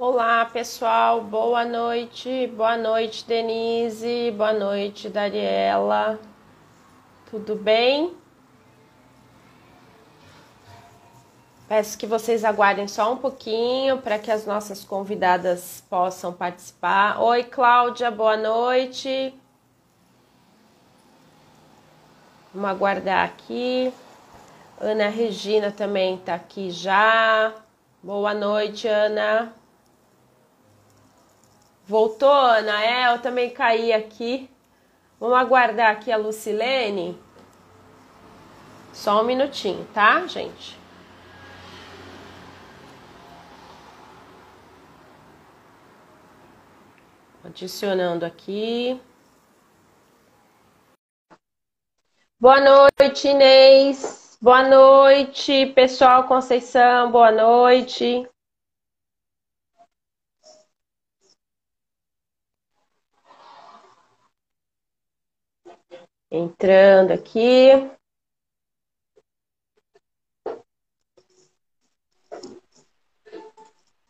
Olá, pessoal. Boa noite. Boa noite, Denise. Boa noite, Dariela. Tudo bem? Peço que vocês aguardem só um pouquinho para que as nossas convidadas possam participar. Oi, Cláudia, boa noite. Vamos aguardar aqui. Ana Regina também está aqui já. Boa noite, Ana. Voltou, Ana? É, eu também caí aqui. Vamos aguardar aqui a Lucilene. Só um minutinho, tá, gente? Adicionando aqui. Boa noite, Inês. Boa noite, pessoal Conceição. Boa noite. Entrando aqui.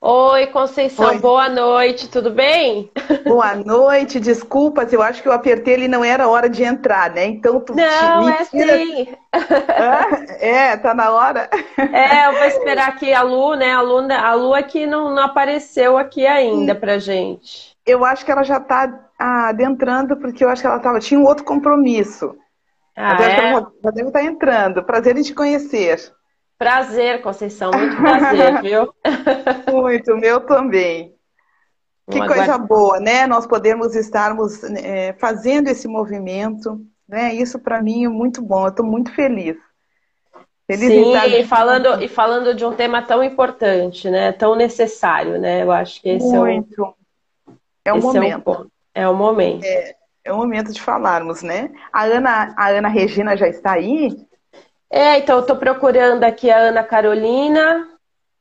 Oi, Conceição, Oi. boa noite, tudo bem? Boa noite, desculpas, eu acho que eu apertei ele não era hora de entrar, né? Então tu Não, me é tira... sim. é, tá na hora. É, eu vou esperar aqui a Lu, né? A Lu, a Lu aqui não, não apareceu aqui ainda pra gente. Eu acho que ela já tá adentrando, porque eu acho que ela tava, tinha um outro compromisso. Ah, Mas é? ela já deve estar entrando. Prazer em te conhecer. Prazer, Conceição, muito prazer, viu? Muito, meu também. Que Uma coisa guarda... boa, né? Nós podemos estarmos é, fazendo esse movimento, né? Isso para mim é muito bom. Eu estou muito feliz. Feliz Sim, e falando, e falando de um tema tão importante, né? Tão necessário, né? Eu acho que esse muito. é o, é o momento. É o, é o momento. É, é o momento de falarmos, né? A Ana, a Ana Regina já está aí? É, então eu estou procurando aqui a Ana Carolina.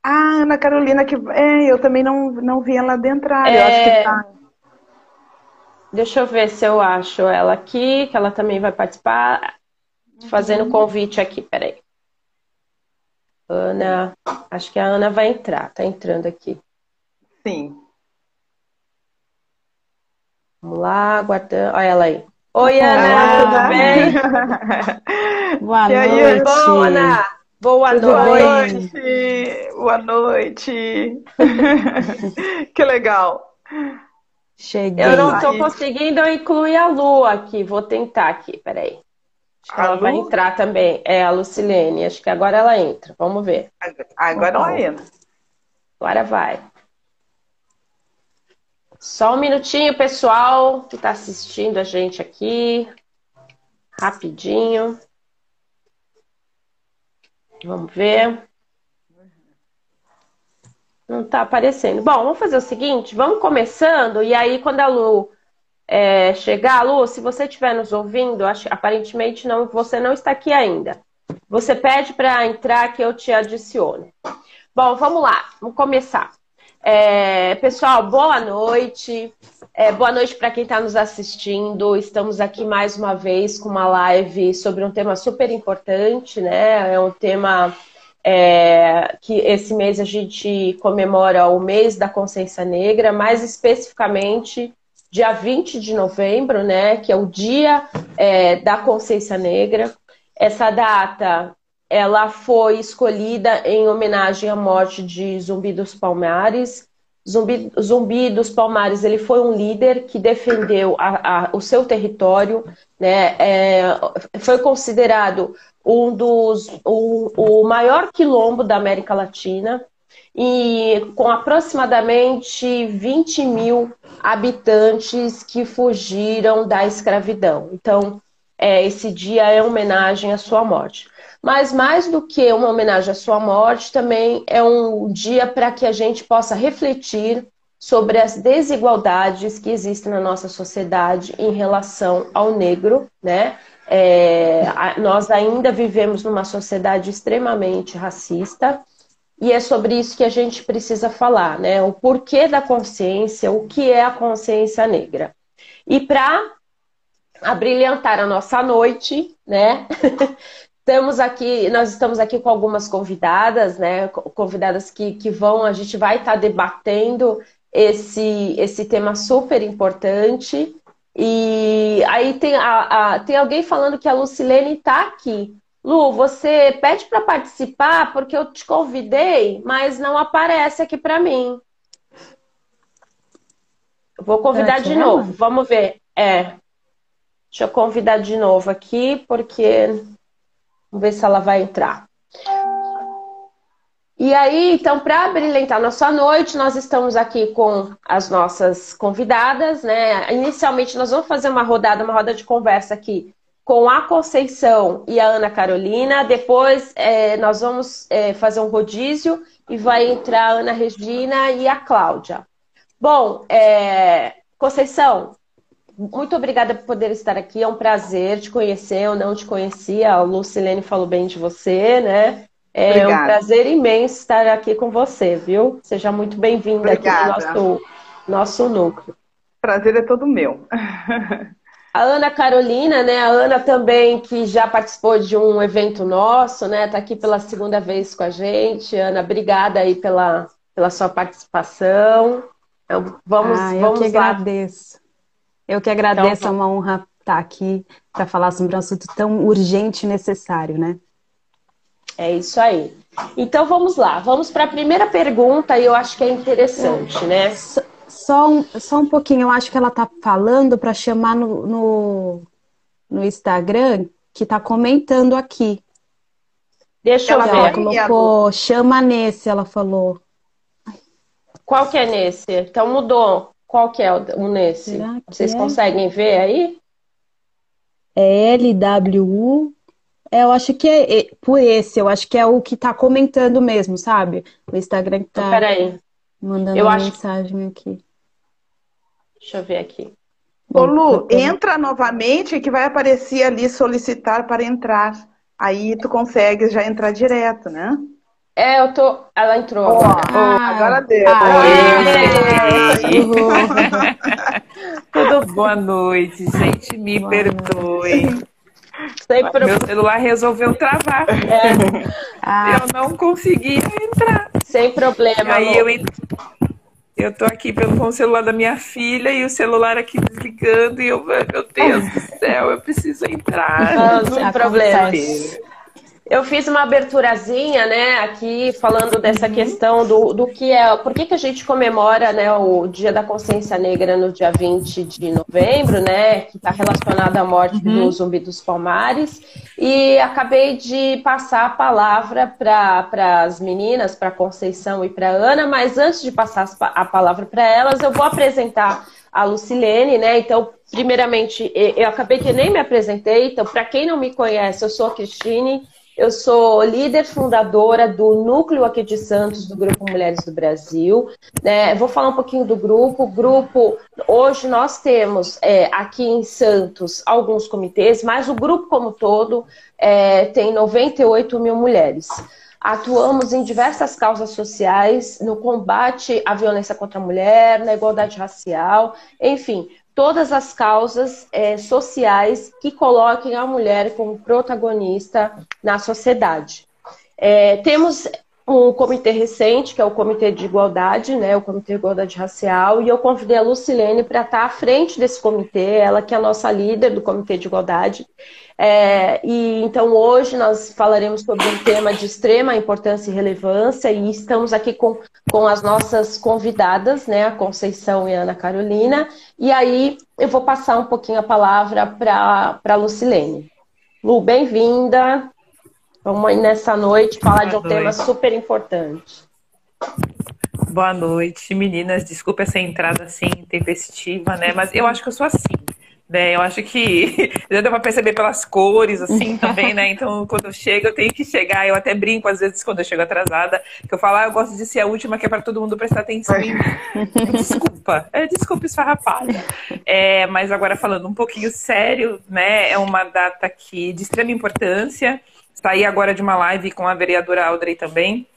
Ah, Ana Carolina, que é, eu também não, não vi ela adentrar. É... Eu acho que é. tá. Deixa eu ver se eu acho ela aqui, que ela também vai participar. Fazendo uhum. convite aqui, peraí. Ana, acho que a Ana vai entrar, tá entrando aqui. Sim. Vamos lá, aguardando. Olha ela aí. Oi, Ana, tudo bem? Boa e noite. Aí, Boa, Ana. Boa tudo noite. Bem? Boa noite. que legal. Cheguei. Eu não estou conseguindo incluir a Lu aqui. Vou tentar aqui, peraí. Acho que a ela Lu? vai entrar também. É a Lucilene. Acho que agora ela entra. Vamos ver. Agora ela entra. Agora vai. Só um minutinho, pessoal, que está assistindo a gente aqui. Rapidinho. Vamos ver. Não está aparecendo. Bom, vamos fazer o seguinte: vamos começando, e aí, quando a Lu é, chegar, Lu, se você estiver nos ouvindo, acho, aparentemente não, você não está aqui ainda. Você pede para entrar que eu te adiciono. Bom, vamos lá, vamos começar. É, pessoal, boa noite. É, boa noite para quem está nos assistindo. Estamos aqui mais uma vez com uma live sobre um tema super importante, né? É um tema é, que esse mês a gente comemora o mês da consciência negra, mais especificamente dia 20 de novembro, né? Que é o dia é, da consciência negra. Essa data ela foi escolhida em homenagem à morte de Zumbi dos Palmares. Zumbi, Zumbi dos Palmares ele foi um líder que defendeu a, a, o seu território, né? É, foi considerado um dos o, o maior quilombo da América Latina e com aproximadamente 20 mil habitantes que fugiram da escravidão. Então, é, esse dia é homenagem à sua morte. Mas mais do que uma homenagem à sua morte, também é um dia para que a gente possa refletir sobre as desigualdades que existem na nossa sociedade em relação ao negro, né? É, nós ainda vivemos numa sociedade extremamente racista e é sobre isso que a gente precisa falar, né? O porquê da consciência, o que é a consciência negra. E para abrilhantar a nossa noite, né? Estamos aqui, nós estamos aqui com algumas convidadas, né? Convidadas que, que vão, a gente vai estar tá debatendo esse, esse tema super importante. E aí tem, a, a, tem alguém falando que a Lucilene está aqui. Lu, você pede para participar porque eu te convidei, mas não aparece aqui para mim. Vou convidar de novo, vamos ver. É. Deixa eu convidar de novo aqui, porque. Vamos ver se ela vai entrar. E aí, então, para brilhantar nossa noite, nós estamos aqui com as nossas convidadas, né? Inicialmente, nós vamos fazer uma rodada, uma roda de conversa aqui com a Conceição e a Ana Carolina. Depois, é, nós vamos é, fazer um rodízio e vai entrar a Ana Regina e a Cláudia. Bom, é... Conceição, muito obrigada por poder estar aqui. É um prazer te conhecer. Eu não te conhecia. A Lucilene falou bem de você, né? É Obrigada. um prazer imenso estar aqui com você, viu? Seja muito bem-vinda aqui no nosso, nosso núcleo. Prazer é todo meu. A Ana Carolina, né? A Ana também, que já participou de um evento nosso, né? Está aqui pela segunda vez com a gente. Ana, obrigada aí pela, pela sua participação. Então, vamos, ah, eu vamos que lá. agradeço. Eu que agradeço, então, é uma honra estar aqui para falar sobre um assunto tão urgente e necessário, né? É isso aí. Então vamos lá, vamos para a primeira pergunta e eu acho que é interessante, né? Só um, só um pouquinho, eu acho que ela tá falando para chamar no, no, no, Instagram que tá comentando aqui. Deixa eu ver. Ela colocou, chama nesse, ela falou. Qual que é nesse? Então mudou. Qual que é o nesse? Vocês é? conseguem ver aí? É LWU é, eu acho que é, é, por esse, eu acho que é o que tá comentando mesmo, sabe? O Instagram que tá Peraí. mandando eu uma acho... mensagem aqui. Deixa eu ver aqui. Ô Lu, entra novamente que vai aparecer ali solicitar para entrar. Aí tu consegue já entrar direto, né? É, eu tô. Ela entrou. Oh, ah, agora deu. Tudo boa noite, gente. Me boa perdoe. Sempre... Meu celular resolveu travar. É. Ah. Eu não conseguia entrar. Sem problema. Aí eu, eu tô aqui pelo, com o celular da minha filha e o celular aqui desligando e eu, meu Deus do céu, eu preciso entrar. Não, sem problema. Eu fiz uma aberturazinha, né, aqui falando dessa uhum. questão do, do que é, por que, que a gente comemora, né, o Dia da Consciência Negra no dia 20 de novembro, né, que está relacionado à morte uhum. do Zumbi dos Palmares, e acabei de passar a palavra para as meninas, para Conceição e para Ana, mas antes de passar a palavra para elas, eu vou apresentar a Lucilene, né, então, primeiramente, eu acabei que nem me apresentei, então, para quem não me conhece, eu sou a Cristine, eu sou líder fundadora do núcleo aqui de Santos, do Grupo Mulheres do Brasil. Né? Vou falar um pouquinho do grupo. Grupo, hoje nós temos é, aqui em Santos alguns comitês, mas o grupo como todo é, tem 98 mil mulheres. Atuamos em diversas causas sociais, no combate à violência contra a mulher, na igualdade racial, enfim, todas as causas é, sociais que coloquem a mulher como protagonista na sociedade. É, temos um comitê recente, que é o Comitê de Igualdade, né, o Comitê de Igualdade Racial, e eu convidei a Lucilene para estar à frente desse comitê, ela que é a nossa líder do Comitê de Igualdade. É, e então hoje nós falaremos sobre um tema de extrema importância e relevância e estamos aqui com, com as nossas convidadas, né, a Conceição e a Ana Carolina. E aí eu vou passar um pouquinho a palavra para a Lucilene. Lu, bem-vinda. Vamos aí nessa noite falar Boa de um noite. tema super importante. Boa noite, meninas. Desculpa essa entrada assim, tempestiva, né? Mas eu acho que eu sou assim. Né? Eu acho que já deu para perceber pelas cores, assim, também, né? Então, quando eu chego, eu tenho que chegar. Eu até brinco, às vezes, quando eu chego atrasada, que eu falo, ah, eu gosto de ser a última, que é para todo mundo prestar atenção em mim. Desculpa, é, desculpa esfarrapada. É, mas agora, falando um pouquinho sério, né? É uma data aqui de extrema importância. Saí agora de uma live com a vereadora Audrey também.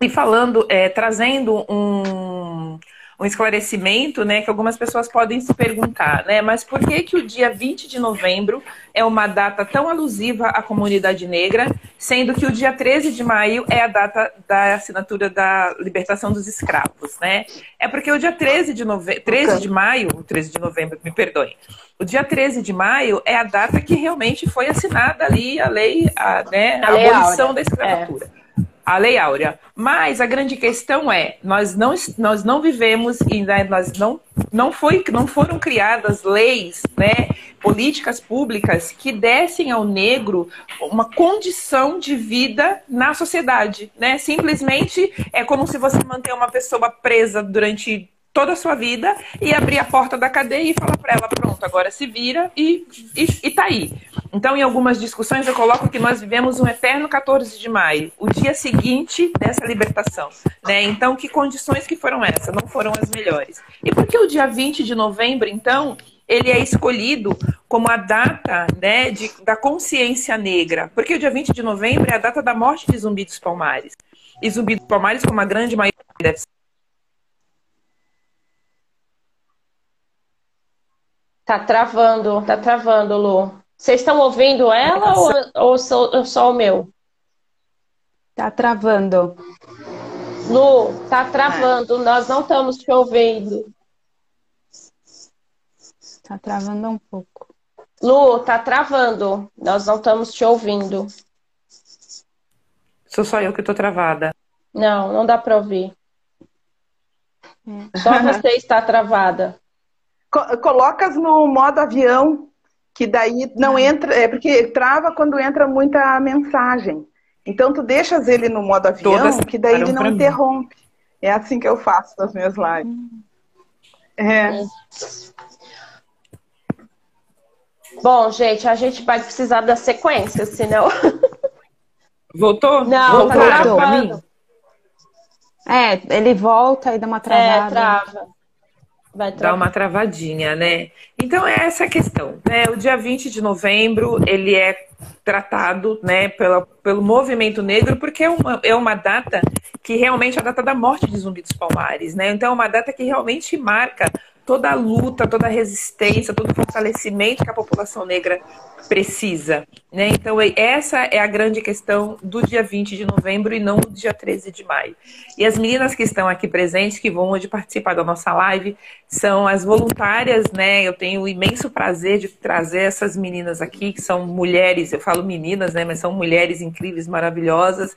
E falando, é, trazendo um um esclarecimento, né, que algumas pessoas podem se perguntar, né, mas por que que o dia 20 de novembro é uma data tão alusiva à comunidade negra, sendo que o dia 13 de maio é a data da assinatura da libertação dos escravos, né? É porque o dia 13 de, nove... 13 de maio, 13 de novembro, me perdoem, o dia 13 de maio é a data que realmente foi assinada ali a lei, a, né, a, a abolição da escravatura. É a Lei Áurea. Mas a grande questão é, nós não, nós não vivemos e né, nós não, não, foi, não foram criadas leis, né, políticas públicas que dessem ao negro uma condição de vida na sociedade. Né? Simplesmente é como se você manter uma pessoa presa durante toda a sua vida e abrir a porta da cadeia e falar para ela, pronto, agora se vira e, e, tá aí. Então, em algumas discussões, eu coloco que nós vivemos um eterno 14 de maio, o dia seguinte dessa libertação. Né? Então, que condições que foram essas? Não foram as melhores. E por que o dia 20 de novembro, então, ele é escolhido como a data né, de, da consciência negra? Porque o dia 20 de novembro é a data da morte de Zumbi dos Palmares. E Zumbi dos Palmares, como a grande maioria deve Tá travando, tá travando, Lu. Vocês estão ouvindo ela ou, ou só, só o meu? Tá travando. Lu, tá travando. Nós não estamos te ouvindo. Tá travando um pouco. Lu, tá travando. Nós não estamos te ouvindo. Sou só eu que tô travada. Não, não dá para ouvir. É. Só você está travada. Colocas no modo avião que daí não entra, é porque trava quando entra muita mensagem. Então tu deixas ele no modo avião, Todas que daí ele não interrompe. Mim. É assim que eu faço nas minhas lives. É. Bom, gente, a gente vai precisar da sequência, senão. Voltou? Não, Voltou tá travando. É, ele volta e dá uma travada. É, trava. Vai Dá uma travadinha, né? Então é essa a questão. Né? O dia 20 de novembro ele é tratado né, pela, pelo movimento negro, porque é uma, é uma data que realmente é a data da morte de Zumbi dos Palmares. Né? Então é uma data que realmente marca toda a luta, toda a resistência, todo o fortalecimento que a população negra precisa. Né? Então, essa é a grande questão do dia 20 de novembro e não do dia 13 de maio. E as meninas que estão aqui presentes, que vão hoje participar da nossa live, são as voluntárias, né? Eu tenho o imenso prazer de trazer essas meninas aqui, que são mulheres, eu falo meninas, né? Mas são mulheres incríveis, maravilhosas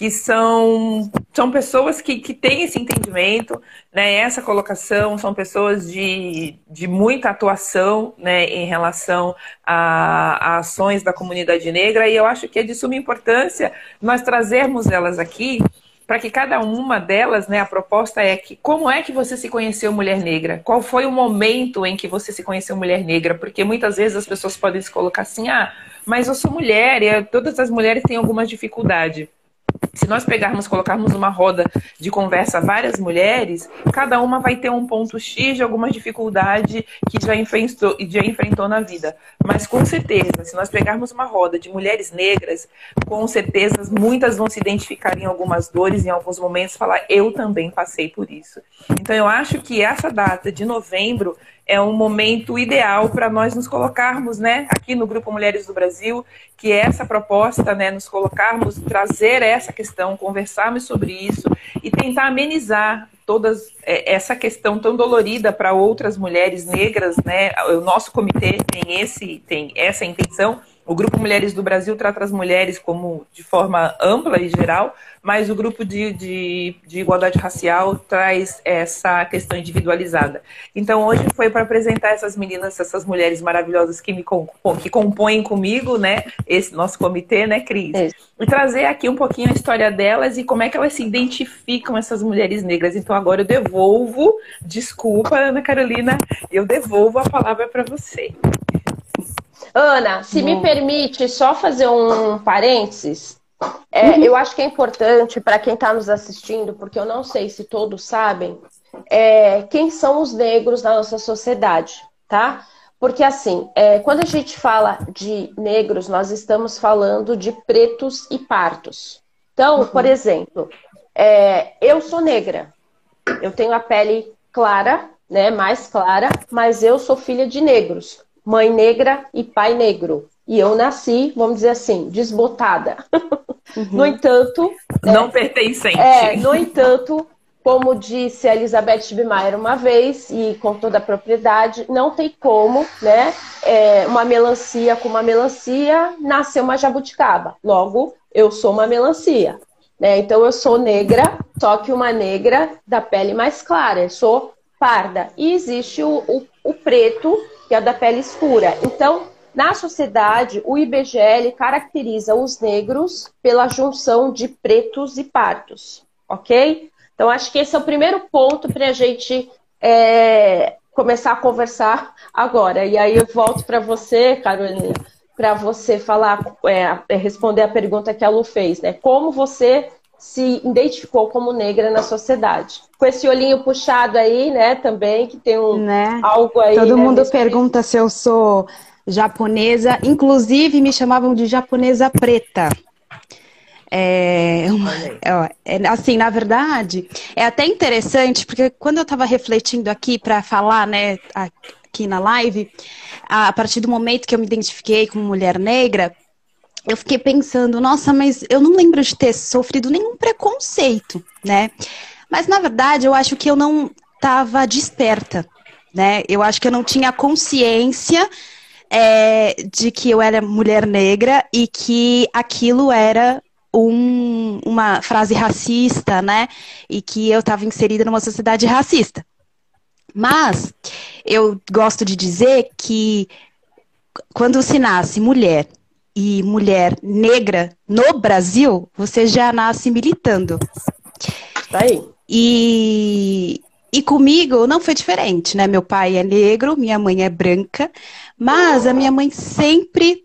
que são, são pessoas que, que têm esse entendimento, né, essa colocação, são pessoas de, de muita atuação né, em relação a, a, ações da comunidade negra, e eu acho que é de suma importância nós trazermos elas aqui para que cada uma delas, né, a proposta é que como é que você se conheceu mulher negra? Qual foi o momento em que você se conheceu mulher negra? Porque muitas vezes as pessoas podem se colocar assim, ah, mas eu sou mulher e todas as mulheres têm alguma dificuldade. Se nós pegarmos, colocarmos uma roda de conversa várias mulheres, cada uma vai ter um ponto X de alguma dificuldade que já enfrentou, já enfrentou na vida. Mas com certeza, se nós pegarmos uma roda de mulheres negras, com certeza muitas vão se identificar em algumas dores, em alguns momentos, falar, eu também passei por isso. Então eu acho que essa data de novembro é um momento ideal para nós nos colocarmos, né, aqui no Grupo Mulheres do Brasil, que é essa proposta, né, nos colocarmos, trazer essa questão, conversarmos sobre isso e tentar amenizar toda é, essa questão tão dolorida para outras mulheres negras, né? O nosso comitê tem esse tem essa intenção o Grupo Mulheres do Brasil trata as mulheres como de forma ampla e geral, mas o grupo de, de, de igualdade racial traz essa questão individualizada. Então, hoje foi para apresentar essas meninas, essas mulheres maravilhosas que me que compõem comigo, né? Esse nosso comitê, né, Cris? É. E trazer aqui um pouquinho a história delas e como é que elas se identificam, essas mulheres negras. Então, agora eu devolvo, desculpa, Ana Carolina, eu devolvo a palavra para você. Ana, se Bom. me permite só fazer um parênteses. É, uhum. Eu acho que é importante para quem está nos assistindo, porque eu não sei se todos sabem, é, quem são os negros na nossa sociedade, tá? Porque assim, é, quando a gente fala de negros, nós estamos falando de pretos e partos. Então, uhum. por exemplo, é, eu sou negra, eu tenho a pele clara, né, mais clara, mas eu sou filha de negros, mãe negra e pai negro. E eu nasci, vamos dizer assim, desbotada. Uhum. no entanto. Não é, pertencente. É, no entanto, como disse a Elizabeth Schbimeyer uma vez, e com toda a propriedade, não tem como, né? É, uma melancia com uma melancia nascer uma jabuticaba. Logo, eu sou uma melancia. Né? Então, eu sou negra, só que uma negra da pele mais clara. Eu sou parda. E existe o, o, o preto, que é da pele escura. Então, na sociedade, o IBGL caracteriza os negros pela junção de pretos e pardos, ok? Então, acho que esse é o primeiro ponto para a gente é, começar a conversar agora. E aí eu volto para você, Carolina, para você falar, é, responder a pergunta que a Lu fez, né? Como você se identificou como negra na sociedade. Com esse olhinho puxado aí, né, também, que tem um né? algo aí. Todo né, mundo pergunta se eu sou japonesa, inclusive me chamavam de japonesa preta. É, é, é, assim, na verdade, é até interessante, porque quando eu estava refletindo aqui para falar, né, aqui na live, a partir do momento que eu me identifiquei como mulher negra, eu fiquei pensando, nossa, mas eu não lembro de ter sofrido nenhum preconceito, né? Mas na verdade, eu acho que eu não estava desperta, né? Eu acho que eu não tinha consciência é, de que eu era mulher negra e que aquilo era um, uma frase racista, né? E que eu estava inserida numa sociedade racista. Mas eu gosto de dizer que quando se nasce mulher e mulher negra no Brasil, você já nasce militando. Tá aí. E, e comigo não foi diferente, né? Meu pai é negro, minha mãe é branca, mas a minha mãe sempre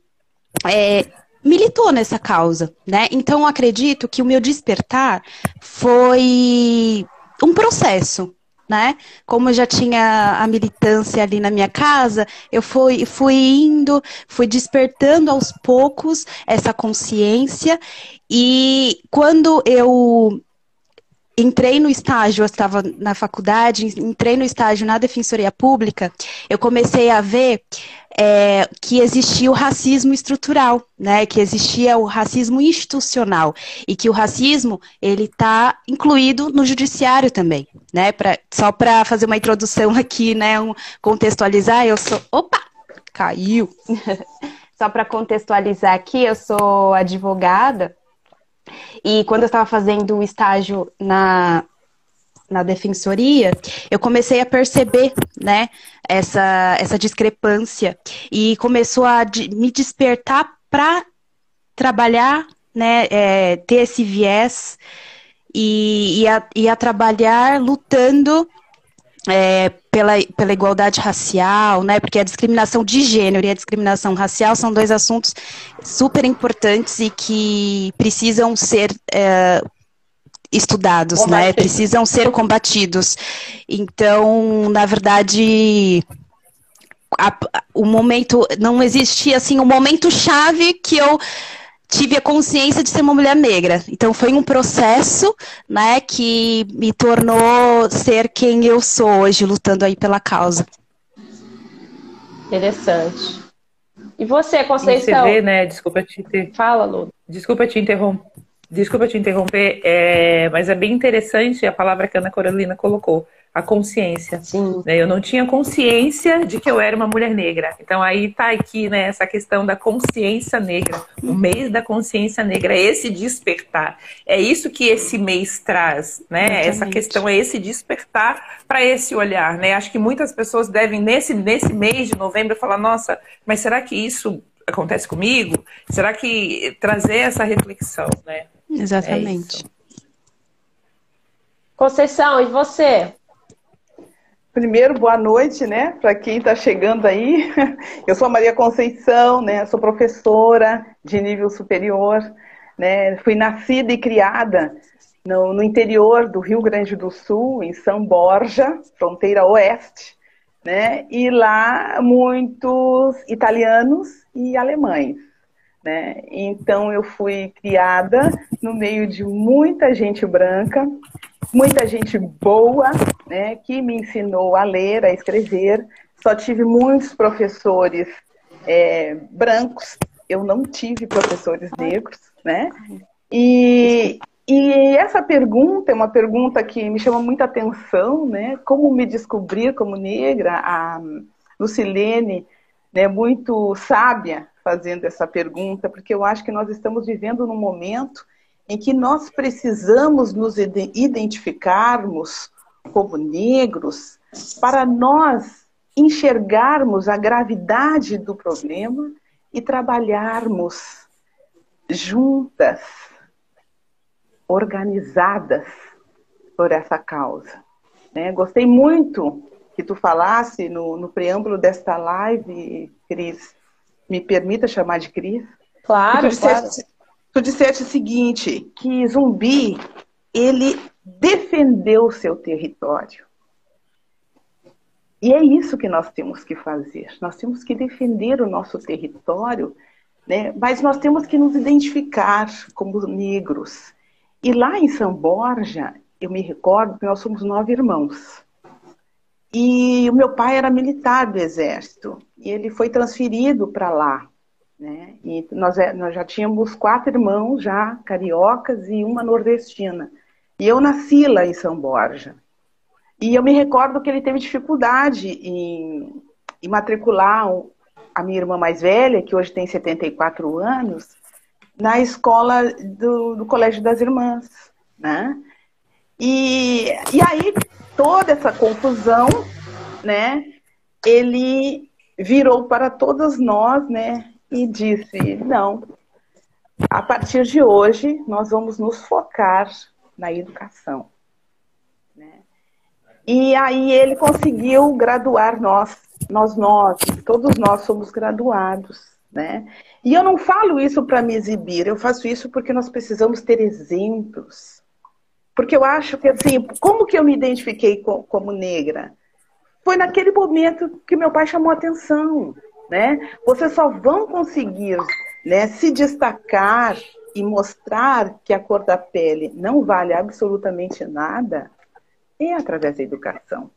é, militou nessa causa, né? Então acredito que o meu despertar foi um processo, né? Como eu já tinha a militância ali na minha casa, eu fui, fui indo, fui despertando aos poucos essa consciência e quando eu entrei no estágio, eu estava na faculdade, entrei no estágio na Defensoria Pública, eu comecei a ver é, que existia o racismo estrutural, né? Que existia o racismo institucional e que o racismo ele está incluído no judiciário também, né? Pra, só para fazer uma introdução aqui, né? Um, contextualizar, eu sou, opa, caiu. só para contextualizar aqui, eu sou advogada e quando eu estava fazendo o estágio na, na defensoria, eu comecei a perceber, né, essa, essa discrepância. E começou a me despertar para trabalhar, né, é, ter esse viés e, e, a, e a trabalhar lutando é, pela, pela igualdade racial, né? Porque a discriminação de gênero e a discriminação racial são dois assuntos super importantes e que precisam ser é, estudados, né? Precisam ser combatidos. Então, na verdade, a, o momento não existia assim um momento chave que eu tive a consciência de ser uma mulher negra. Então foi um processo, né, que me tornou ser quem eu sou hoje, lutando aí pela causa. Interessante. E você, Conceição? Você vê, né? Desculpa te ter... Fala, Lu. Desculpa te interromper. Desculpa te interromper, é... mas é bem interessante a palavra que a Ana Carolina colocou a consciência. Sim. Né? Eu não tinha consciência de que eu era uma mulher negra. Então aí tá aqui né, essa questão da consciência negra, o mês da consciência negra, é esse despertar. É isso que esse mês traz, né? Exatamente. Essa questão é esse despertar para esse olhar, né? Acho que muitas pessoas devem nesse nesse mês de novembro falar, nossa, mas será que isso acontece comigo? Será que trazer essa reflexão, né? Exatamente. É Conceição, e você? Primeiro, boa noite, né, para quem está chegando aí. Eu sou Maria Conceição, né, sou professora de nível superior, né, fui nascida e criada no, no interior do Rio Grande do Sul, em São Borja, fronteira oeste, né, e lá muitos italianos e alemães. Né? Então eu fui criada no meio de muita gente branca, muita gente boa, né, que me ensinou a ler, a escrever. Só tive muitos professores é, brancos, eu não tive professores negros, né? E, e essa pergunta é uma pergunta que me chama muita atenção, né? Como me descobrir como negra? A Lucilene, né, muito sábia, fazendo essa pergunta, porque eu acho que nós estamos vivendo num momento em que nós precisamos nos identificarmos como negros para nós enxergarmos a gravidade do problema e trabalharmos juntas, organizadas por essa causa. Né? Gostei muito que tu falasse no, no preâmbulo desta live, Cris, me permita chamar de Cris. Claro, tu disseste, claro. Tu disseste o seguinte, que Zumbi, ele defendeu o seu território. E é isso que nós temos que fazer. Nós temos que defender o nosso território, né? mas nós temos que nos identificar como negros. E lá em São Borja, eu me recordo que nós somos nove irmãos. E o meu pai era militar do exército. E ele foi transferido para lá. Né? E nós, é, nós já tínhamos quatro irmãos já cariocas e uma nordestina. E eu nasci lá em São Borja. E eu me recordo que ele teve dificuldade em, em matricular a minha irmã mais velha, que hoje tem 74 anos, na escola do, do Colégio das Irmãs. Né? E, e aí, toda essa confusão, né, ele virou para todas nós, né, e disse: não, a partir de hoje nós vamos nos focar na educação. Né? E aí ele conseguiu graduar nós, nós, nós, todos nós somos graduados. Né? E eu não falo isso para me exibir, eu faço isso porque nós precisamos ter exemplos. Porque eu acho que, assim, como que eu me identifiquei como negra? Foi naquele momento que meu pai chamou atenção né? Vocês só vão conseguir né, se destacar e mostrar que a cor da pele não vale absolutamente nada é através da educação.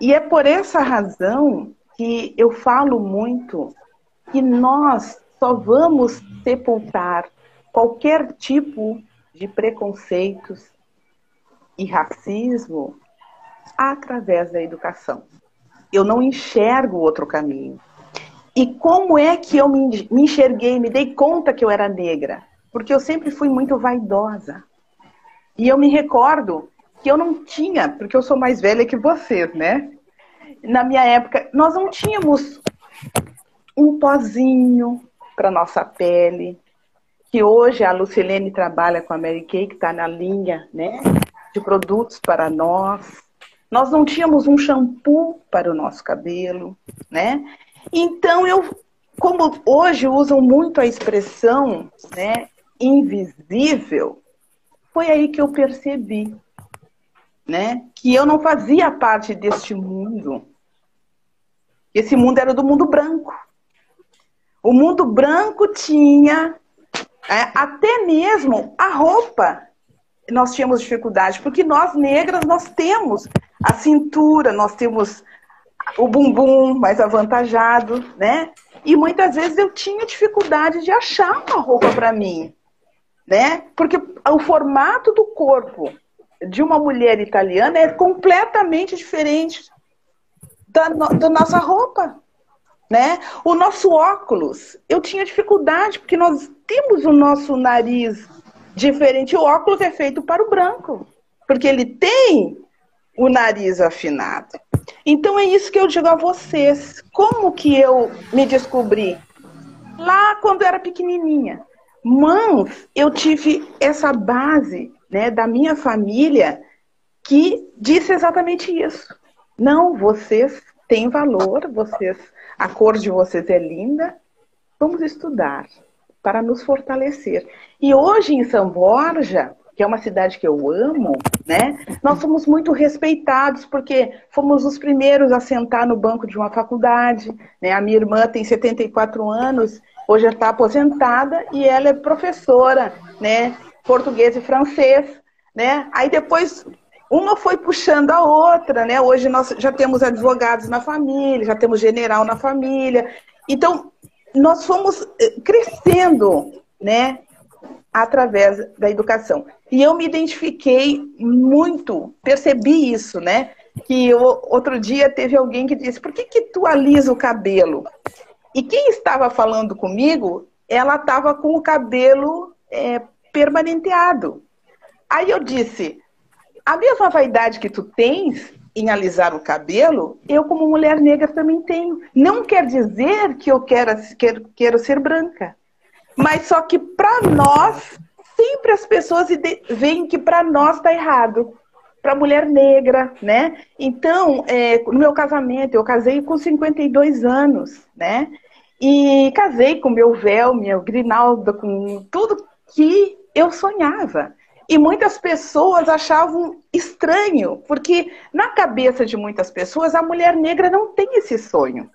E é por essa razão que eu falo muito que nós só vamos sepultar qualquer tipo de preconceitos e racismo através da educação. Eu não enxergo outro caminho. E como é que eu me, enxerguei, me dei conta que eu era negra? Porque eu sempre fui muito vaidosa. E eu me recordo que eu não tinha, porque eu sou mais velha que vocês, né? Na minha época, nós não tínhamos um pozinho para nossa pele, que hoje a Lucilene trabalha com a Mary Kay, que está na linha né, de produtos para nós. Nós não tínhamos um shampoo para o nosso cabelo, né? Então, eu, como hoje usam muito a expressão né, invisível, foi aí que eu percebi né, que eu não fazia parte deste mundo. Esse mundo era do mundo branco. O mundo branco tinha até mesmo a roupa. Nós tínhamos dificuldade, porque nós negras nós temos a cintura, nós temos o bumbum mais avantajado, né? E muitas vezes eu tinha dificuldade de achar uma roupa para mim, né? Porque o formato do corpo de uma mulher italiana é completamente diferente da, da nossa roupa, né? O nosso óculos, eu tinha dificuldade porque nós temos o nosso nariz diferente. O óculos é feito para o branco, porque ele tem o nariz afinado. Então é isso que eu digo a vocês. Como que eu me descobri? Lá quando eu era pequenininha. Mas eu tive essa base né, da minha família que disse exatamente isso. Não, vocês têm valor, vocês, a cor de vocês é linda. Vamos estudar para nos fortalecer. E hoje em São Borja, que é uma cidade que eu amo, né? Nós somos muito respeitados porque fomos os primeiros a sentar no banco de uma faculdade, né? A minha irmã tem 74 anos, hoje está aposentada e ela é professora, né? Português e francês, né? Aí depois uma foi puxando a outra, né? Hoje nós já temos advogados na família, já temos general na família. Então, nós fomos eh, crescendo, né? Através da educação. E eu me identifiquei muito, percebi isso, né? Que eu, outro dia teve alguém que disse: por que, que tu alisa o cabelo? E quem estava falando comigo, ela estava com o cabelo é, permanenteado. Aí eu disse: a mesma vaidade que tu tens em alisar o cabelo, eu, como mulher negra, também tenho. Não quer dizer que eu quero, quero, quero ser branca. Mas só que para nós, sempre as pessoas veem que para nós está errado. Para mulher negra, né? Então, é, no meu casamento, eu casei com 52 anos, né? E casei com meu véu, minha grinalda, com tudo que eu sonhava. E muitas pessoas achavam estranho, porque na cabeça de muitas pessoas a mulher negra não tem esse sonho.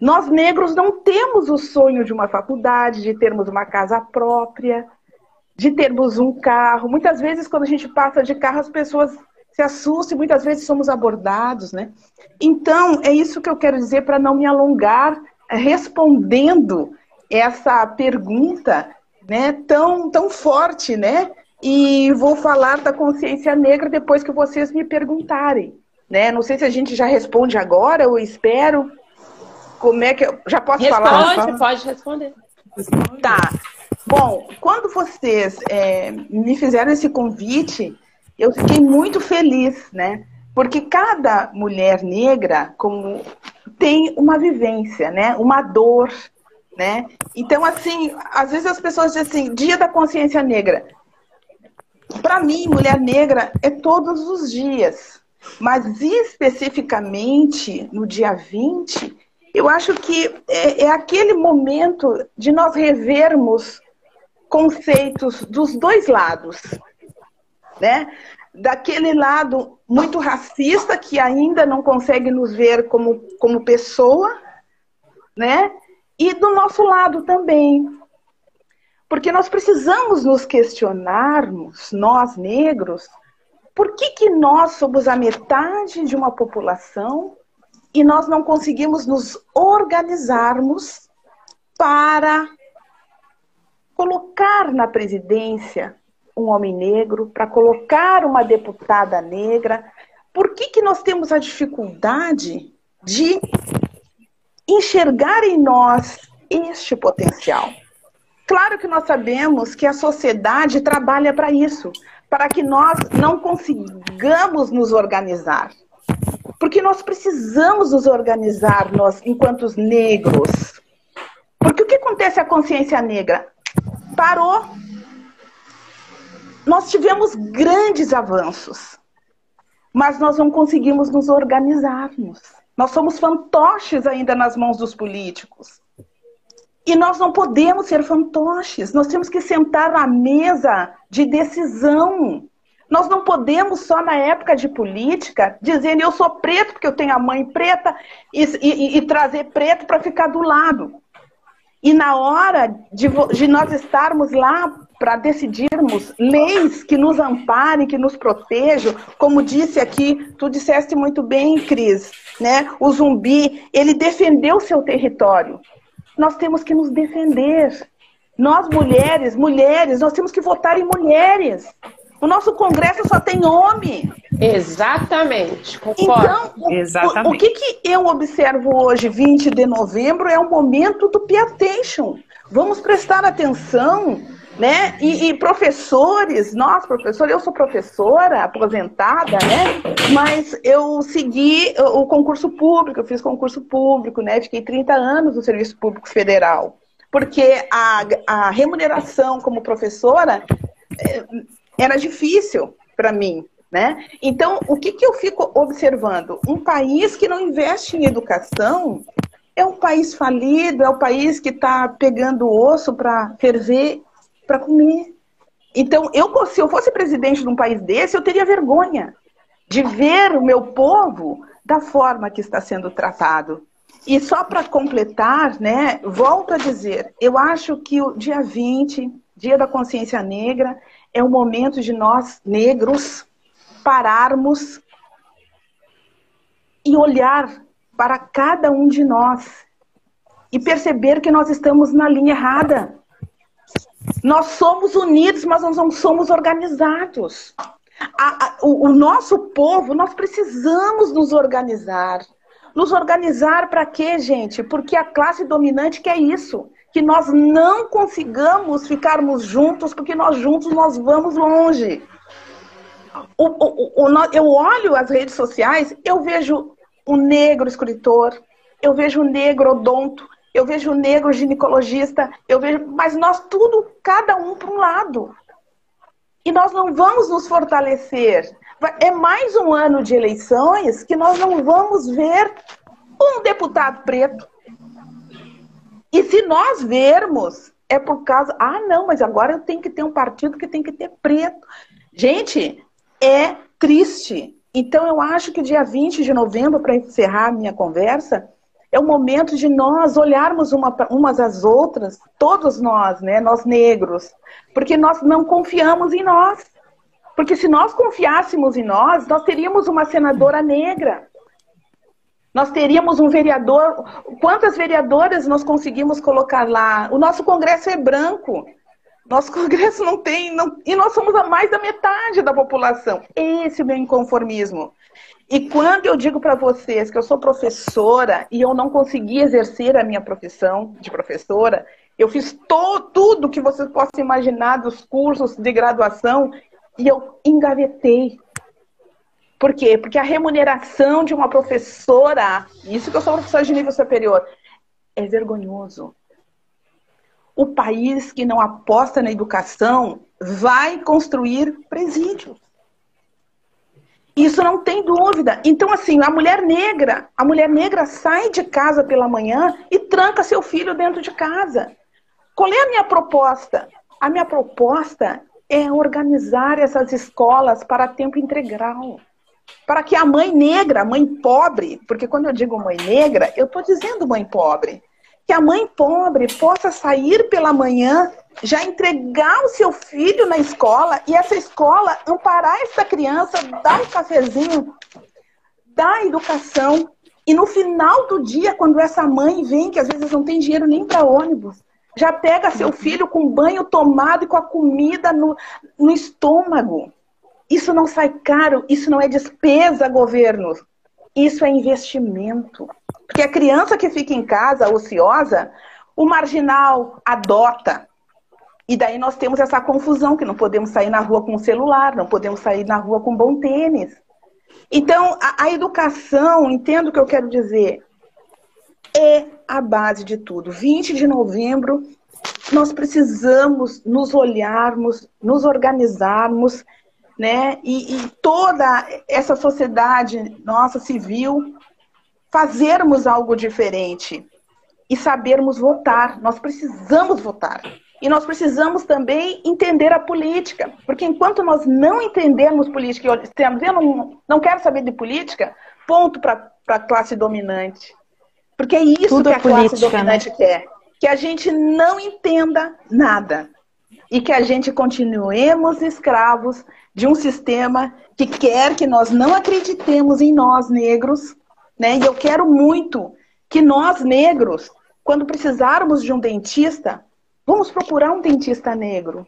Nós negros não temos o sonho de uma faculdade, de termos uma casa própria, de termos um carro. Muitas vezes, quando a gente passa de carro, as pessoas se assustam e muitas vezes somos abordados, né? Então, é isso que eu quero dizer para não me alongar respondendo essa pergunta né, tão, tão forte, né? E vou falar da consciência negra depois que vocês me perguntarem. Né? Não sei se a gente já responde agora ou espero. Como é que eu. Já posso Responde, falar? Responde, pode responder. Tá. Bom, quando vocês é, me fizeram esse convite, eu fiquei muito feliz, né? Porque cada mulher negra, como tem uma vivência, né? Uma dor, né? Então, assim, às vezes as pessoas dizem assim, dia da consciência negra. Para mim, mulher negra é todos os dias. Mas especificamente no dia 20, eu acho que é, é aquele momento de nós revermos conceitos dos dois lados, né? Daquele lado muito racista que ainda não consegue nos ver como, como pessoa, né? E do nosso lado também. Porque nós precisamos nos questionarmos, nós negros, por que, que nós somos a metade de uma população e nós não conseguimos nos organizarmos para colocar na presidência um homem negro, para colocar uma deputada negra. Por que, que nós temos a dificuldade de enxergar em nós este potencial? Claro que nós sabemos que a sociedade trabalha para isso, para que nós não consigamos nos organizar. Porque nós precisamos nos organizar, nós, enquanto negros. Porque o que acontece à consciência negra? Parou nós tivemos grandes avanços, mas nós não conseguimos nos organizarmos. Nós somos fantoches ainda nas mãos dos políticos. E nós não podemos ser fantoches, nós temos que sentar na mesa de decisão. Nós não podemos só na época de política dizendo eu sou preto porque eu tenho a mãe preta e, e, e trazer preto para ficar do lado. E na hora de, de nós estarmos lá para decidirmos leis que nos amparem, que nos protejam, como disse aqui, tu disseste muito bem, Cris, né? O zumbi, ele defendeu seu território. Nós temos que nos defender. Nós mulheres, mulheres, nós temos que votar em mulheres. O nosso Congresso só tem homem. Exatamente, concordo. Então, o, Exatamente. O, o que, que eu observo hoje, 20 de novembro, é o momento do pay attention. Vamos prestar atenção né? E, e, professores, nós professores, eu sou professora aposentada, né? Mas eu segui o concurso público, eu fiz concurso público, né? Fiquei 30 anos no Serviço Público Federal. Porque a, a remuneração como professora é, era difícil para mim, né? Então, o que, que eu fico observando? Um país que não investe em educação é um país falido, é um país que está pegando osso para ferver para comer. Então, eu, se eu fosse presidente de um país desse, eu teria vergonha de ver o meu povo da forma que está sendo tratado. E só para completar, né, volto a dizer, eu acho que o dia 20, Dia da Consciência Negra, é o momento de nós, negros, pararmos e olhar para cada um de nós e perceber que nós estamos na linha errada. Nós somos unidos, mas nós não somos organizados. A, a, o, o nosso povo, nós precisamos nos organizar. Nos organizar para quê, gente? Porque a classe dominante quer isso. Que nós não consigamos ficarmos juntos, porque nós juntos nós vamos longe. O, o, o, eu olho as redes sociais, eu vejo o negro escritor, eu vejo o negro odonto, eu vejo o negro ginecologista, eu vejo, mas nós tudo, cada um para um lado. E nós não vamos nos fortalecer. É mais um ano de eleições que nós não vamos ver um deputado preto. E se nós vermos, é por causa. Ah, não, mas agora eu tenho que ter um partido que tem que ter preto. Gente, é triste. Então, eu acho que dia 20 de novembro, para encerrar a minha conversa, é o momento de nós olharmos uma, umas às outras, todos nós, né, nós negros, porque nós não confiamos em nós. Porque se nós confiássemos em nós, nós teríamos uma senadora negra. Nós teríamos um vereador. Quantas vereadoras nós conseguimos colocar lá? O nosso Congresso é branco. Nosso Congresso não tem. Não, e nós somos a mais da metade da população. Esse é o meu inconformismo. E quando eu digo para vocês que eu sou professora e eu não consegui exercer a minha profissão de professora, eu fiz to, tudo que vocês possam imaginar dos cursos de graduação e eu engavetei. Por quê? Porque a remuneração de uma professora, isso que eu sou professora de nível superior, é vergonhoso. O país que não aposta na educação vai construir presídios. Isso não tem dúvida. Então, assim, a mulher negra, a mulher negra sai de casa pela manhã e tranca seu filho dentro de casa. Qual é a minha proposta? A minha proposta é organizar essas escolas para tempo integral. Para que a mãe negra, mãe pobre, porque quando eu digo mãe negra, eu estou dizendo mãe pobre, que a mãe pobre possa sair pela manhã já entregar o seu filho na escola e essa escola amparar essa criança, dar um cafezinho, dar educação. E no final do dia, quando essa mãe vem, que às vezes não tem dinheiro nem para ônibus, já pega seu uhum. filho com banho tomado e com a comida no, no estômago. Isso não sai caro, isso não é despesa, governo. Isso é investimento. Porque a criança que fica em casa ociosa, o marginal adota, e daí nós temos essa confusão, que não podemos sair na rua com o celular, não podemos sair na rua com bom tênis. Então, a, a educação, entendo o que eu quero dizer, é a base de tudo. 20 de novembro, nós precisamos nos olharmos, nos organizarmos, né? E, e toda essa sociedade nossa civil fazermos algo diferente e sabermos votar. Nós precisamos votar. E nós precisamos também entender a política, porque enquanto nós não entendermos política, eu não, não quero saber de política, ponto para a classe dominante. Porque é isso Tudo que a política, classe dominante né? quer. Que a gente não entenda nada. E que a gente continuemos escravos de um sistema que quer que nós não acreditemos em nós negros. Né? E eu quero muito que nós negros, quando precisarmos de um dentista, vamos procurar um dentista negro.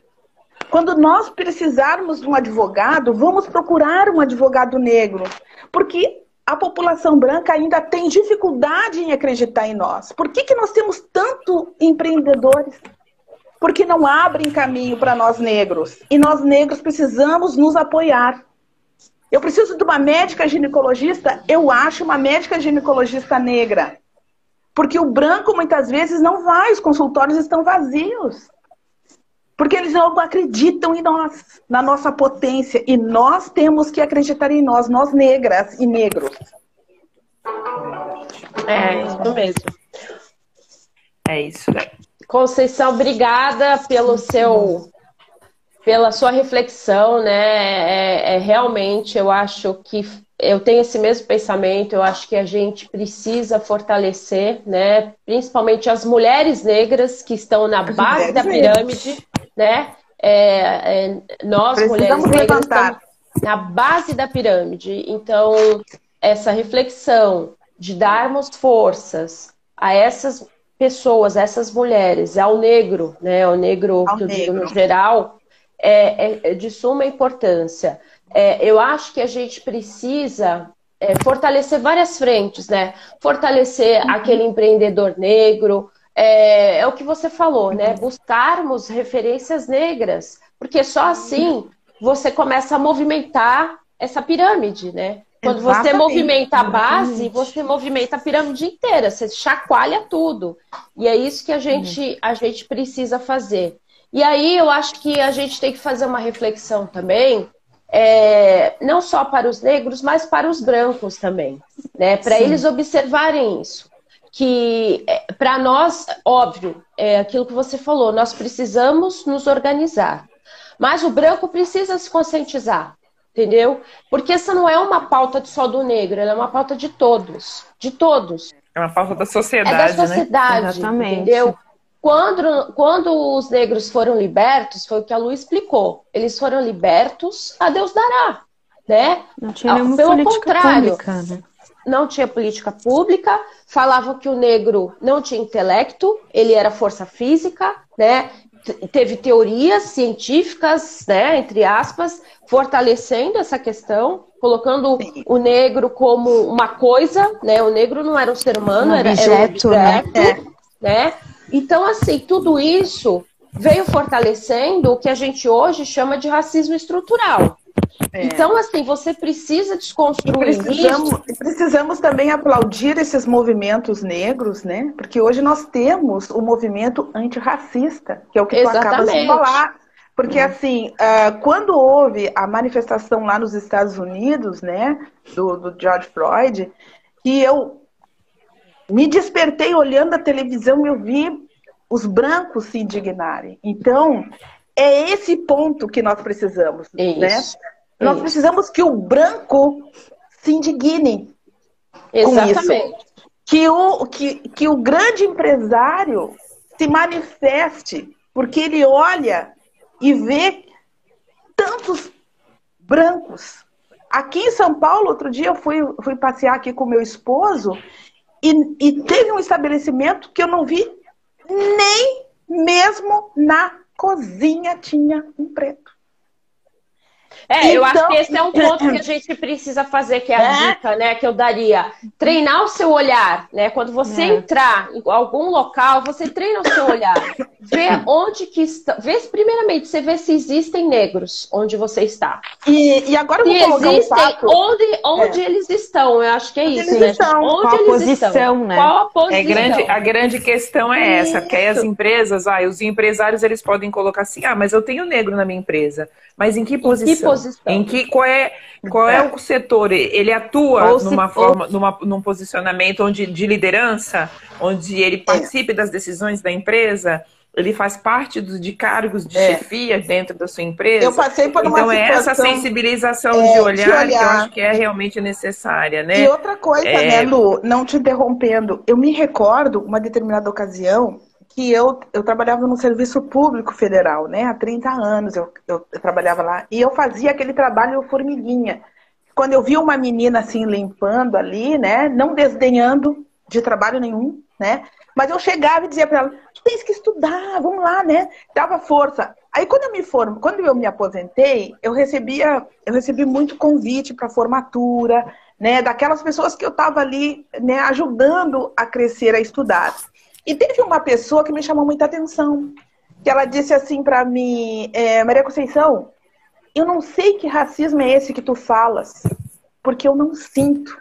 Quando nós precisarmos de um advogado, vamos procurar um advogado negro. Porque a população branca ainda tem dificuldade em acreditar em nós. Por que, que nós temos tanto empreendedores? Porque não abrem caminho para nós negros. E nós negros precisamos nos apoiar. Eu preciso de uma médica ginecologista, eu acho uma médica ginecologista negra. Porque o branco muitas vezes não vai, os consultórios estão vazios. Porque eles não acreditam em nós, na nossa potência. E nós temos que acreditar em nós, nós negras e negros. É, isso mesmo. É isso. Conceição, obrigada pelo seu pela sua reflexão, né? É, é, realmente, eu acho que eu tenho esse mesmo pensamento, eu acho que a gente precisa fortalecer, né, principalmente as mulheres negras que estão na as base da pirâmide, né? É, é, nós, Precisamos mulheres negras, estamos na base da pirâmide. Então, essa reflexão de darmos forças a essas pessoas, essas mulheres, ao negro, né, ao negro, ao negro. no geral, é, é, é de suma importância é, eu acho que a gente precisa é, fortalecer várias frentes, né? Fortalecer uhum. aquele empreendedor negro, é, é, o que você falou, né? Uhum. Buscarmos referências negras, porque só assim você começa a movimentar essa pirâmide, né? Quando Exatamente. você movimenta a base, você movimenta a pirâmide inteira, você chacoalha tudo. E é isso que a gente, a gente precisa fazer. E aí eu acho que a gente tem que fazer uma reflexão também é, não só para os negros, mas para os brancos também, né? Para eles observarem isso. Que é, para nós, óbvio, é aquilo que você falou, nós precisamos nos organizar. Mas o branco precisa se conscientizar, entendeu? Porque essa não é uma pauta só do negro, ela é uma pauta de todos, de todos. É uma pauta da sociedade, é da sociedade, né? Exatamente. entendeu? Quando, quando os negros foram libertos, foi o que a Lu explicou. Eles foram libertos, a Deus dará. Né? Não tinha nenhuma Pelo política contrário, pública, né? não tinha política pública, falavam que o negro não tinha intelecto, ele era força física, né? Teve teorias científicas, né, entre aspas, fortalecendo essa questão, colocando Sim. o negro como uma coisa, né? O negro não era um ser humano, um era, objeto, era um objeto, né? né? Então, assim, tudo isso veio fortalecendo o que a gente hoje chama de racismo estrutural. É. Então, assim, você precisa desconstruir e precisamos, isso. Precisamos também aplaudir esses movimentos negros, né? Porque hoje nós temos o movimento antirracista, que é o que Exatamente. tu acabas de falar. Porque, é. assim, uh, quando houve a manifestação lá nos Estados Unidos, né, do, do George Floyd, que eu me despertei olhando a televisão e eu vi os brancos se indignarem. Então, é esse ponto que nós precisamos, isso, né? Isso. Nós precisamos que o branco se indigne Exatamente. com isso. Que o, que, que o grande empresário se manifeste, porque ele olha e vê tantos brancos. Aqui em São Paulo, outro dia eu fui, fui passear aqui com meu esposo e, e teve um estabelecimento que eu não vi nem mesmo na cozinha tinha um preto. É, então... eu acho que então, esse é um ponto que a gente precisa fazer, que é a é. dica, né, que eu daria. Treinar o seu olhar, né? Quando você é. entrar em algum local, você treina o seu olhar. Vê onde que está. Vê, primeiramente, você vê se existem negros onde você está. E, e agora eu vou se colocar existem, um fato... onde, onde é. eles estão, eu acho que é isso, né? Estão. Onde Qual eles posição, estão? Né? Qual a posição? É grande, a grande questão é essa, que as empresas, ah, os empresários, eles podem colocar assim, ah, mas eu tenho negro na minha empresa. Mas em que posição? Em que posição? Em que, qual é, qual é, é o setor? Ele atua ou numa se, forma, ou... numa, num posicionamento onde, de liderança, onde ele participe é. das decisões da empresa? Ele faz parte do, de cargos de é. chefia dentro da sua empresa. Eu passei por uma Então é essa sensibilização é, de, olhar de, olhar que eu acho que é realmente necessária, né? E outra coisa, é... né, Lu, não te interrompendo, eu me recordo uma determinada ocasião que eu, eu trabalhava no serviço público federal, né? Há 30 anos eu, eu, eu, trabalhava lá. E eu fazia aquele trabalho formiguinha. Quando eu vi uma menina assim limpando ali, né? Não desdenhando de trabalho nenhum, né? Mas eu chegava e dizia para ela: tu tens que estudar, vamos lá, né? Dava força. Aí quando eu me formo, quando eu me aposentei, eu recebia, eu recebi muito convite para formatura, né? Daquelas pessoas que eu estava ali, né? Ajudando a crescer, a estudar. E teve uma pessoa que me chamou muita atenção, que ela disse assim para mim, é, Maria Conceição, eu não sei que racismo é esse que tu falas, porque eu não sinto.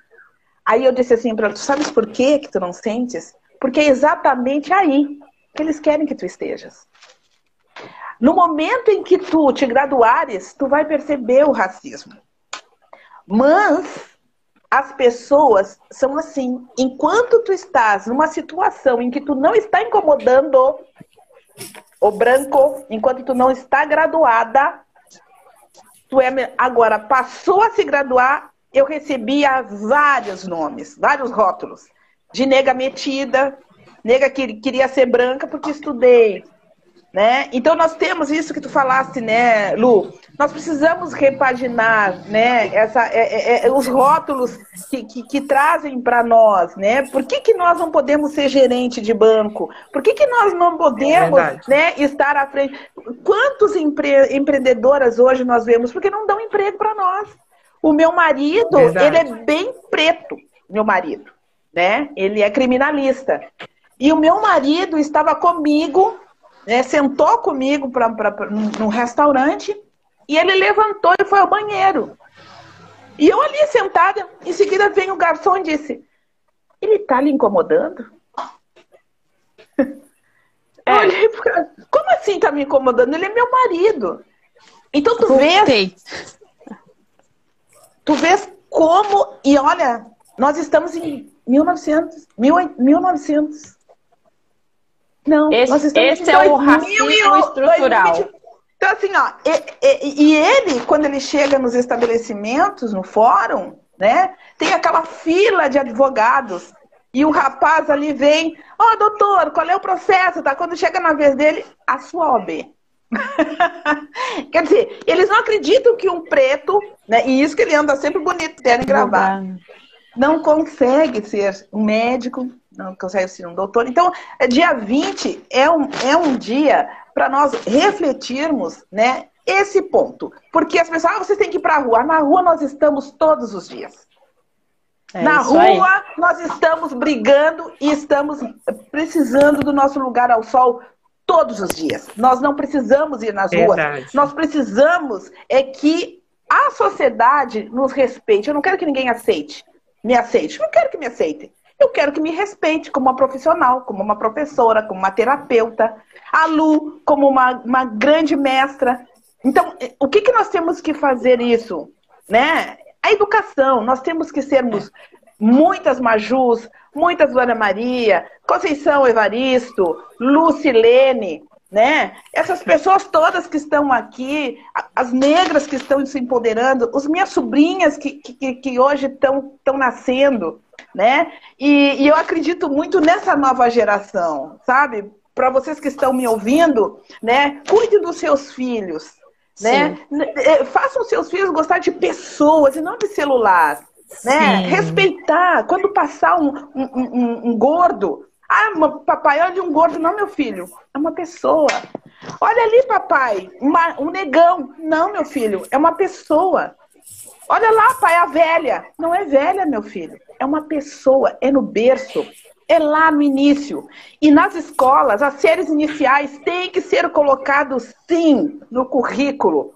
Aí eu disse assim para ela, tu sabes por quê que tu não sentes? Porque é exatamente aí que eles querem que tu estejas. No momento em que tu te graduares, tu vai perceber o racismo. Mas as pessoas são assim. Enquanto tu estás numa situação em que tu não está incomodando o branco, enquanto tu não está graduada, tu é agora passou a se graduar, eu recebia vários nomes, vários rótulos. De nega metida, nega que queria ser branca porque estudei, né? Então nós temos isso que tu falaste, né, Lu? Nós precisamos repaginar, né? Essa, é, é, é os rótulos que, que, que trazem para nós, né? Por que, que nós não podemos ser gerente de banco? Por que, que nós não podemos, é né, estar à frente? Quantos empre empreendedoras hoje nós vemos? Porque não dão emprego para nós. O meu marido, verdade. ele é bem preto, meu marido, né? Ele é criminalista. E o meu marido estava comigo né, sentou comigo pra, pra, pra, num restaurante e ele levantou e foi ao banheiro. E eu ali sentada, em seguida vem o garçom e disse: Ele tá lhe incomodando? É. Eu olhei pra... Como assim tá me incomodando? Ele é meu marido. Então tu vês. Tu vês como. E olha, nós estamos em 1900. 1900 não, esse, esse é o racismo estrutural. 2020. Então, assim, ó, e, e, e, ele, quando ele chega nos estabelecimentos, no fórum, né, tem aquela fila de advogados. E o rapaz ali vem, ó, oh, doutor, qual é o processo? Tá? Quando chega na vez dele, a sua OB. Quer dizer, eles não acreditam que um preto, né, e isso que ele anda sempre bonito, terno e gravata, não consegue ser um médico, não consegue ser um doutor. Então, é dia 20 é um, é um dia para nós refletirmos, né, esse ponto. Porque as pessoas, ah, vocês têm que ir para a rua. Na rua nós estamos todos os dias. É Na rua aí. nós estamos brigando e estamos precisando do nosso lugar ao sol todos os dias. Nós não precisamos ir nas Verdade. ruas. Nós precisamos é que a sociedade nos respeite. Eu não quero que ninguém aceite, me aceite. Eu não quero que me aceite. Eu quero que me respeite como uma profissional, como uma professora, como uma terapeuta. A Lu, como uma, uma grande mestra. Então, o que, que nós temos que fazer isso? Né? A educação. Nós temos que sermos muitas Majus, muitas Ana Maria, Conceição Evaristo, Lucilene, né? Essas pessoas todas que estão aqui, as negras que estão se empoderando, as minhas sobrinhas que, que, que hoje estão, estão nascendo, né? E, e eu acredito muito nessa nova geração, sabe? Para vocês que estão me ouvindo, né? Cuide dos seus filhos, né? É, façam seus filhos gostar de pessoas e não de celular, né? Sim. Respeitar. Quando passar um, um, um, um gordo, ah, papai, olha um gordo, não, meu filho. É uma pessoa. Olha ali, papai, uma, um negão. Não, meu filho, é uma pessoa. Olha lá, pai, a velha. Não é velha, meu filho. É uma pessoa, é no berço, é lá no início. E nas escolas, as séries iniciais têm que ser colocadas, sim, no currículo,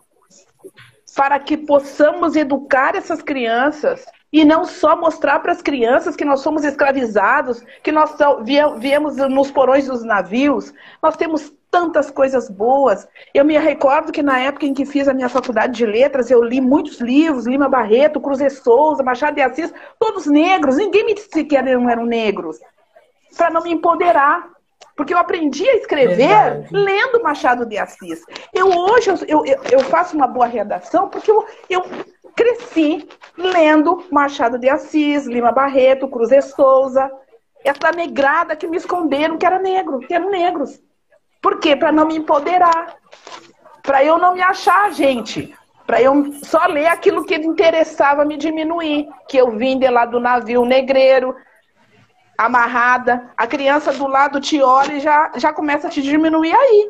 para que possamos educar essas crianças e não só mostrar para as crianças que nós somos escravizados, que nós viemos nos porões dos navios. Nós temos tantas coisas boas. Eu me recordo que na época em que fiz a minha faculdade de letras, eu li muitos livros, Lima Barreto, Cruz Souza, Machado de Assis, todos negros. Ninguém me disse que não eram negros. Para não me empoderar. Porque eu aprendi a escrever Verdade. lendo Machado de Assis. Eu hoje eu, eu, eu faço uma boa redação porque eu, eu cresci lendo Machado de Assis, Lima Barreto, Cruz e Souza, essa negrada que me esconderam que era negro, que eram negros. Por quê? Para não me empoderar, para eu não me achar gente, para eu só ler aquilo que interessava me diminuir, que eu vim de lá do navio negreiro, amarrada, a criança do lado te olha e já, já começa a te diminuir aí.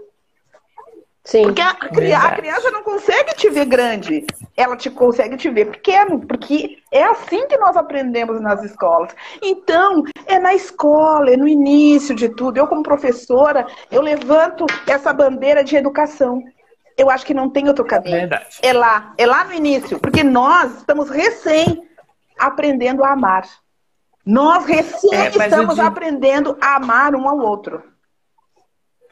Sim, porque a, a, criança não consegue te ver grande, ela te consegue te ver pequeno, porque é assim que nós aprendemos nas escolas. Então, é na escola, é no início de tudo. Eu, como professora, eu levanto essa bandeira de educação. Eu acho que não tem outro caminho. Verdade. É lá, é lá no início, porque nós estamos recém aprendendo a amar. Nós recém é, estamos aprendendo a amar um ao outro.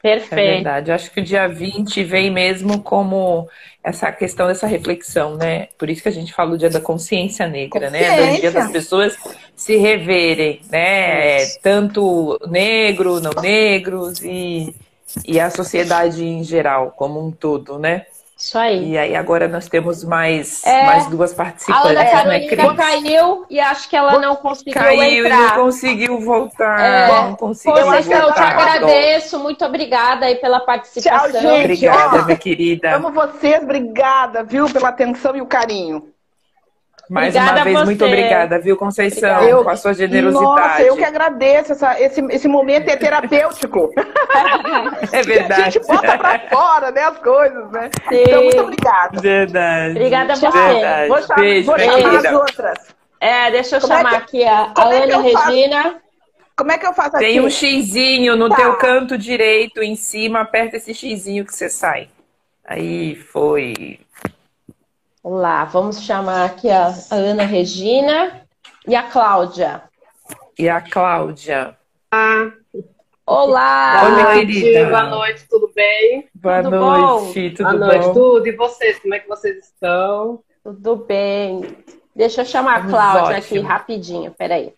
Perfeito. É verdade. Eu acho que o dia 20 vem mesmo como essa questão dessa reflexão, né? Por isso que a gente fala o dia da consciência negra, consciência. né? Do dia das pessoas se reverem, né? É, tanto negro, não negros e, e a sociedade em geral, como um todo, né? Isso aí. E aí agora nós temos mais, é, mais duas participantes. A Ana Carolina né, caiu e acho que ela não conseguiu caiu entrar. Caiu e não conseguiu voltar. É, não conseguiu voltar. Eu te agradeço. Muito obrigada aí pela participação. Tchau, gente. Obrigada, minha querida. Amo vocês. Obrigada, viu, pela atenção e o carinho. Mais obrigada uma vez, muito obrigada, viu, Conceição, eu, com a sua generosidade. Nossa, eu que agradeço. Essa, esse, esse momento é terapêutico. É verdade. A gente bota pra fora, né, as coisas, né? Sim. Então, muito obrigada. Verdade. Obrigada a você. Verdade. Vou, chamar, Beijo, vou chamar as outras. É, deixa eu Como chamar é que, aqui a, a é Ana Regina. Como é que eu faço aqui? Tem um xizinho no tá. teu canto direito em cima, aperta esse xizinho que você sai. Aí foi. Olá, vamos chamar aqui a, a Ana Regina e a Cláudia. E a Cláudia. Ah. Olá! Boa noite, boa noite, tudo bem? Boa tudo noite, bom? tudo boa noite, tudo. E vocês, como é que vocês estão? Tudo bem. Deixa eu chamar a Cláudia aqui rapidinho, peraí.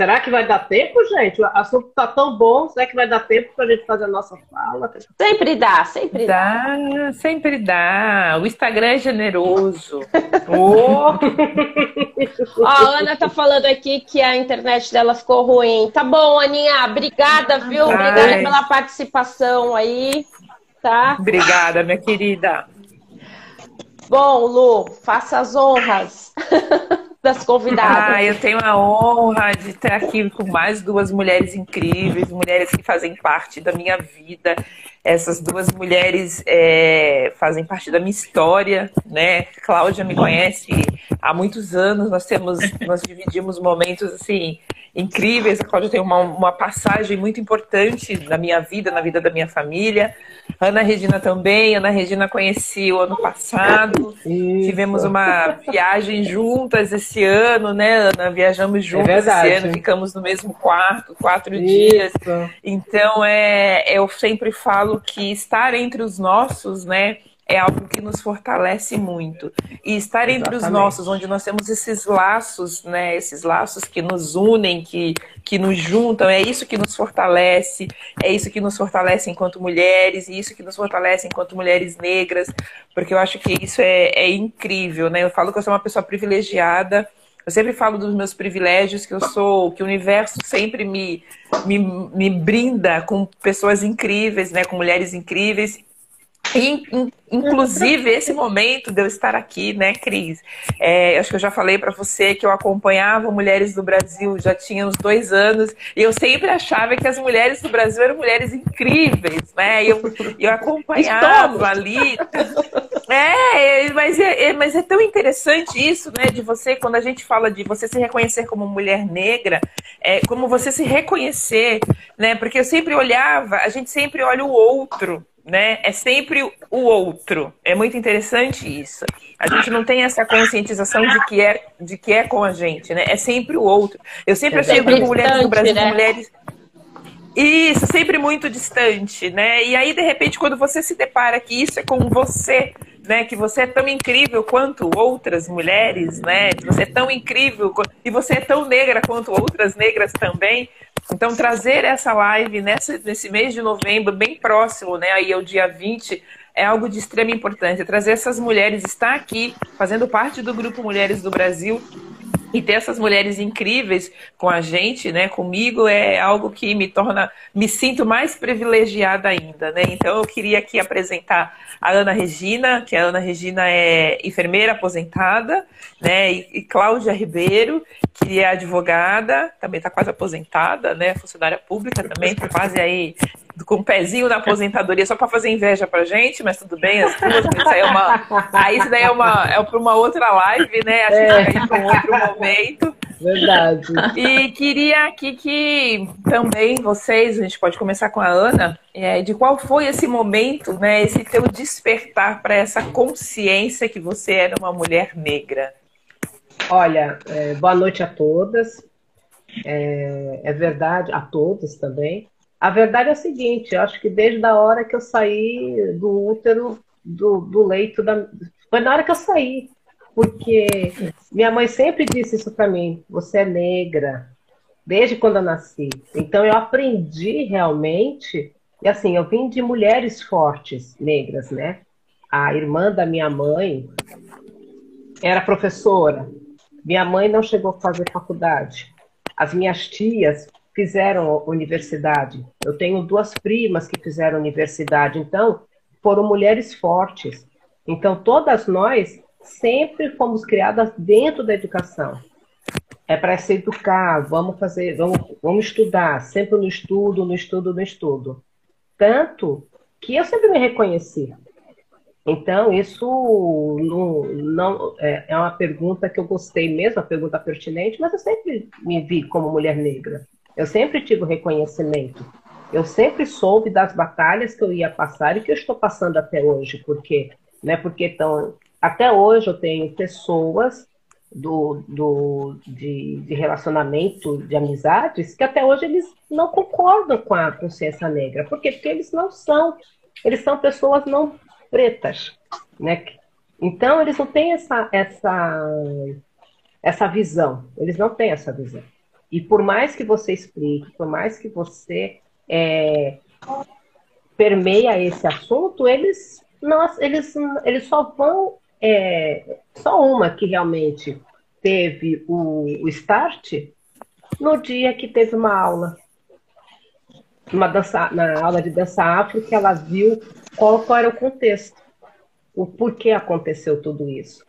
Será que vai dar tempo, gente? O assunto está tão bom, será que vai dar tempo para a gente fazer a nossa fala? Sempre dá, sempre dá. dá. Sempre dá. O Instagram é generoso. oh. Ó, a Ana tá falando aqui que a internet dela ficou ruim. Tá bom, Aninha, obrigada, viu? Obrigada Ai. pela participação aí, tá? Obrigada, minha querida. Bom, Lu, faça as honras. das convidadas. Ah, eu tenho a honra de estar aqui com mais duas mulheres incríveis, mulheres que fazem parte da minha vida. Essas duas mulheres é, fazem parte da minha história, né? Cláudia me conhece há muitos anos. Nós temos, nós dividimos momentos assim incríveis. A Cláudia tem uma, uma passagem muito importante na minha vida, na vida da minha família. Ana Regina também. Ana Regina conheci o ano passado. Isso. Tivemos uma viagem juntas esse ano, né, Ana? Viajamos é juntas é esse ano, ficamos no mesmo quarto, quatro Isso. dias. Então, é, eu sempre falo que estar entre os nossos, né? é algo que nos fortalece muito. E estar entre os nossos, onde nós temos esses laços, né, esses laços que nos unem, que, que nos juntam, é isso que nos fortalece, é isso que nos fortalece enquanto mulheres, e isso que nos fortalece enquanto mulheres negras, porque eu acho que isso é, é incrível, né? Eu falo que eu sou uma pessoa privilegiada, eu sempre falo dos meus privilégios, que eu sou, que o universo sempre me, me, me brinda com pessoas incríveis, né, com mulheres incríveis, Inclusive, esse momento de eu estar aqui, né, Cris? É, acho que eu já falei para você que eu acompanhava Mulheres do Brasil, já tinha uns dois anos, e eu sempre achava que as mulheres do Brasil eram mulheres incríveis, né? E eu, eu acompanhava ali. É, mas é, é, mas é tão interessante isso, né, de você, quando a gente fala de você se reconhecer como mulher negra, é, como você se reconhecer, né? Porque eu sempre olhava, a gente sempre olha o outro né? É sempre o outro. É muito interessante isso. A gente não tem essa conscientização de que é, de que é com a gente, né? É sempre o outro. Eu sempre achei o grupo Mulheres do Brasil né? mulheres. Isso, sempre muito distante, né? E aí, de repente, quando você se depara que isso é com você, né? Que você é tão incrível quanto outras mulheres, né? Que você é tão incrível e você é tão negra quanto outras negras também. Então, trazer essa live nesse mês de novembro, bem próximo, né? Aí é o dia 20, é algo de extrema importância. Trazer essas mulheres, estar aqui, fazendo parte do Grupo Mulheres do Brasil, e ter essas mulheres incríveis com a gente, né, comigo, é algo que me torna, me sinto mais privilegiada ainda, né? Então eu queria aqui apresentar a Ana Regina, que a Ana Regina é enfermeira aposentada, né, e, e Cláudia Ribeiro, que é advogada, também está quase aposentada, né, funcionária pública também, está quase aí com um pezinho na aposentadoria só para fazer inveja pra gente, mas tudo bem, as duas, isso aí é uma. Aí isso daí é uma é para uma outra live, né? Acho é. que vai um outro momento. Verdade. E queria aqui que também vocês, a gente pode começar com a Ana, é, de qual foi esse momento, né? Esse teu despertar para essa consciência que você era uma mulher negra. Olha, é, boa noite a todas. É, é verdade, a todos também. A verdade é a seguinte, eu acho que desde a hora que eu saí do útero, do, do leito, da... foi na hora que eu saí. Porque minha mãe sempre disse isso para mim: você é negra, desde quando eu nasci. Então eu aprendi realmente, e assim, eu vim de mulheres fortes, negras, né? a irmã da minha mãe era professora. Minha mãe não chegou a fazer faculdade. As minhas tias fizeram universidade. Eu tenho duas primas que fizeram universidade. Então, foram mulheres fortes. Então, todas nós sempre fomos criadas dentro da educação. É para se educar, vamos fazer, vamos, vamos estudar, sempre no estudo, no estudo, no estudo. Tanto que eu sempre me reconheci. Então, isso não, não é, é, uma pergunta que eu gostei mesmo, uma pergunta pertinente, mas eu sempre me vi como mulher negra. Eu sempre tive reconhecimento. Eu sempre soube das batalhas que eu ia passar e que eu estou passando até hoje. Por quê? Né? Porque então, até hoje eu tenho pessoas do, do, de, de, relacionamento, de amizades, que até hoje eles não concordam com a consciência negra. Por quê? Porque eles não são, eles são pessoas não pretas, né? Então eles não têm essa, essa, essa visão, eles não têm essa visão. E por mais que você explique, por mais que você é, permeia esse assunto, eles, não, eles, eles só vão é, só uma que realmente teve o, o start no dia que teve uma aula. Uma dança, na aula de dança afro, que ela viu qual, qual era o contexto. O porquê aconteceu tudo isso.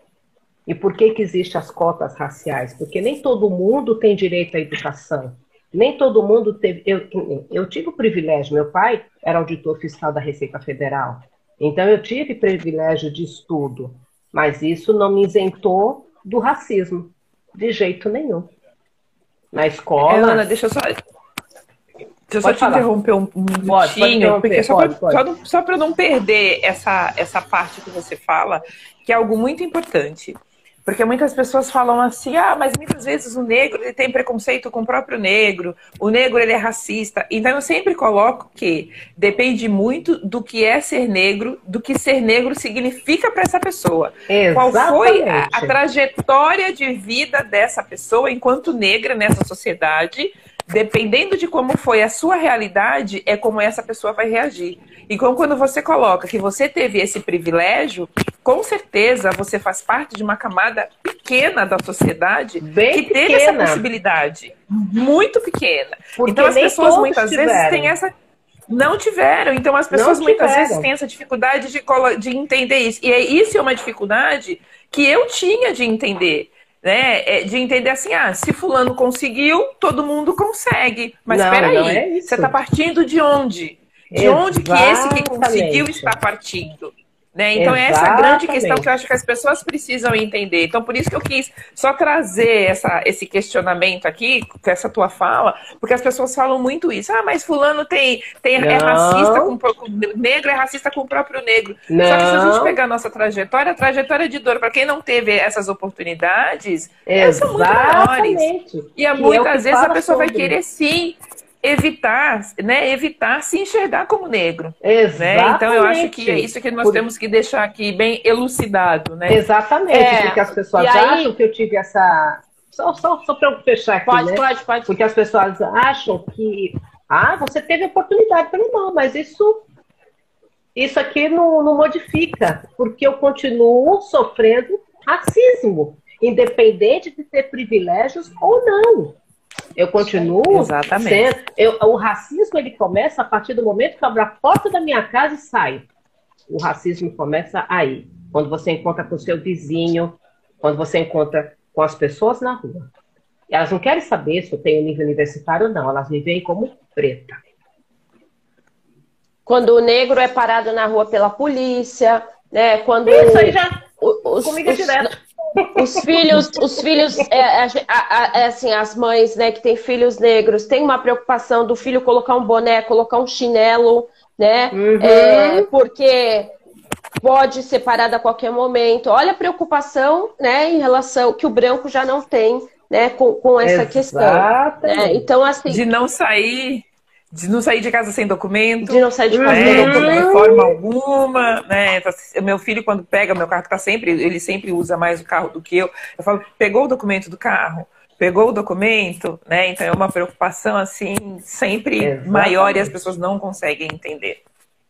E por que, que existem as cotas raciais? Porque nem todo mundo tem direito à educação. Nem todo mundo teve. Eu, eu tive o privilégio, meu pai era auditor fiscal da Receita Federal. Então eu tive privilégio de estudo. Mas isso não me isentou do racismo, de jeito nenhum. Na escola. É, Ana, deixa eu só. Deixa eu só te falar. interromper um, um pode, minutinho, pode porque só para só não perder essa, essa parte que você fala, que é algo muito importante. Porque muitas pessoas falam assim, ah, mas muitas vezes o negro ele tem preconceito com o próprio negro, o negro ele é racista. Então eu sempre coloco que depende muito do que é ser negro, do que ser negro significa para essa pessoa. Exatamente. Qual foi a, a trajetória de vida dessa pessoa enquanto negra nessa sociedade dependendo de como foi a sua realidade, é como essa pessoa vai reagir. Então, quando você coloca que você teve esse privilégio, com certeza você faz parte de uma camada pequena da sociedade Bem que pequena. teve essa possibilidade. Muito pequena. Porque então, as pessoas muitas tiveram. vezes têm essa. Não tiveram. Então, as pessoas muitas vezes têm essa dificuldade de, de entender isso. E isso é uma dificuldade que eu tinha de entender né? É de entender assim, ah, se fulano conseguiu, todo mundo consegue. Mas não, peraí, não é você está partindo de onde? De Exatamente. onde que esse que conseguiu está partindo? Né? Então, Exatamente. essa é a grande questão que eu acho que as pessoas precisam entender. Então, por isso que eu quis só trazer essa, esse questionamento aqui, com essa tua fala, porque as pessoas falam muito isso. Ah, mas fulano tem, tem é racista com, com negro, é racista com o próprio negro. Não. Só que se a gente pegar a nossa trajetória, a trajetória de dor, para quem não teve essas oportunidades, Exatamente. são muito maiores. E é muitas vezes a pessoa sobre. vai querer sim evitar, né, evitar se enxergar como negro. Exatamente. Né? Então eu acho que é isso que nós Por... temos que deixar aqui bem elucidado, né? Exatamente, é, porque as pessoas aí... acham que eu tive essa só, só, só para eu fechar aqui, pode, né? Pode, pode, Porque as pessoas acham que ah, você teve oportunidade, eu não, mas isso isso aqui não, não modifica, porque eu continuo sofrendo racismo, independente de ter privilégios ou não. Eu continuo Exatamente. sendo. Eu, o racismo ele começa a partir do momento que eu abro a porta da minha casa e saio. O racismo começa aí. Quando você encontra com o seu vizinho, quando você encontra com as pessoas na rua. Elas não querem saber se eu tenho nível universitário ou não, elas me veem como preta. Quando o negro é parado na rua pela polícia, né? Quando Isso aí já. Os, comigo é direto os filhos, os filhos, é, é, assim, as mães, né, que têm filhos negros, têm uma preocupação do filho colocar um boné, colocar um chinelo, né? Uhum. É, porque pode ser parado a qualquer momento. Olha a preocupação, né, em relação que o branco já não tem, né, com, com essa Exatamente. questão. Né? Então, assim. De não sair de não sair de casa sem documento. De não sair de casa né? sem documento. De forma alguma, né? Então, assim, meu filho, quando pega, meu carro tá sempre, ele sempre usa mais o carro do que eu. Eu falo, pegou o documento do carro? Pegou o documento, né? Então é uma preocupação assim, sempre Exatamente. maior e as pessoas não conseguem entender.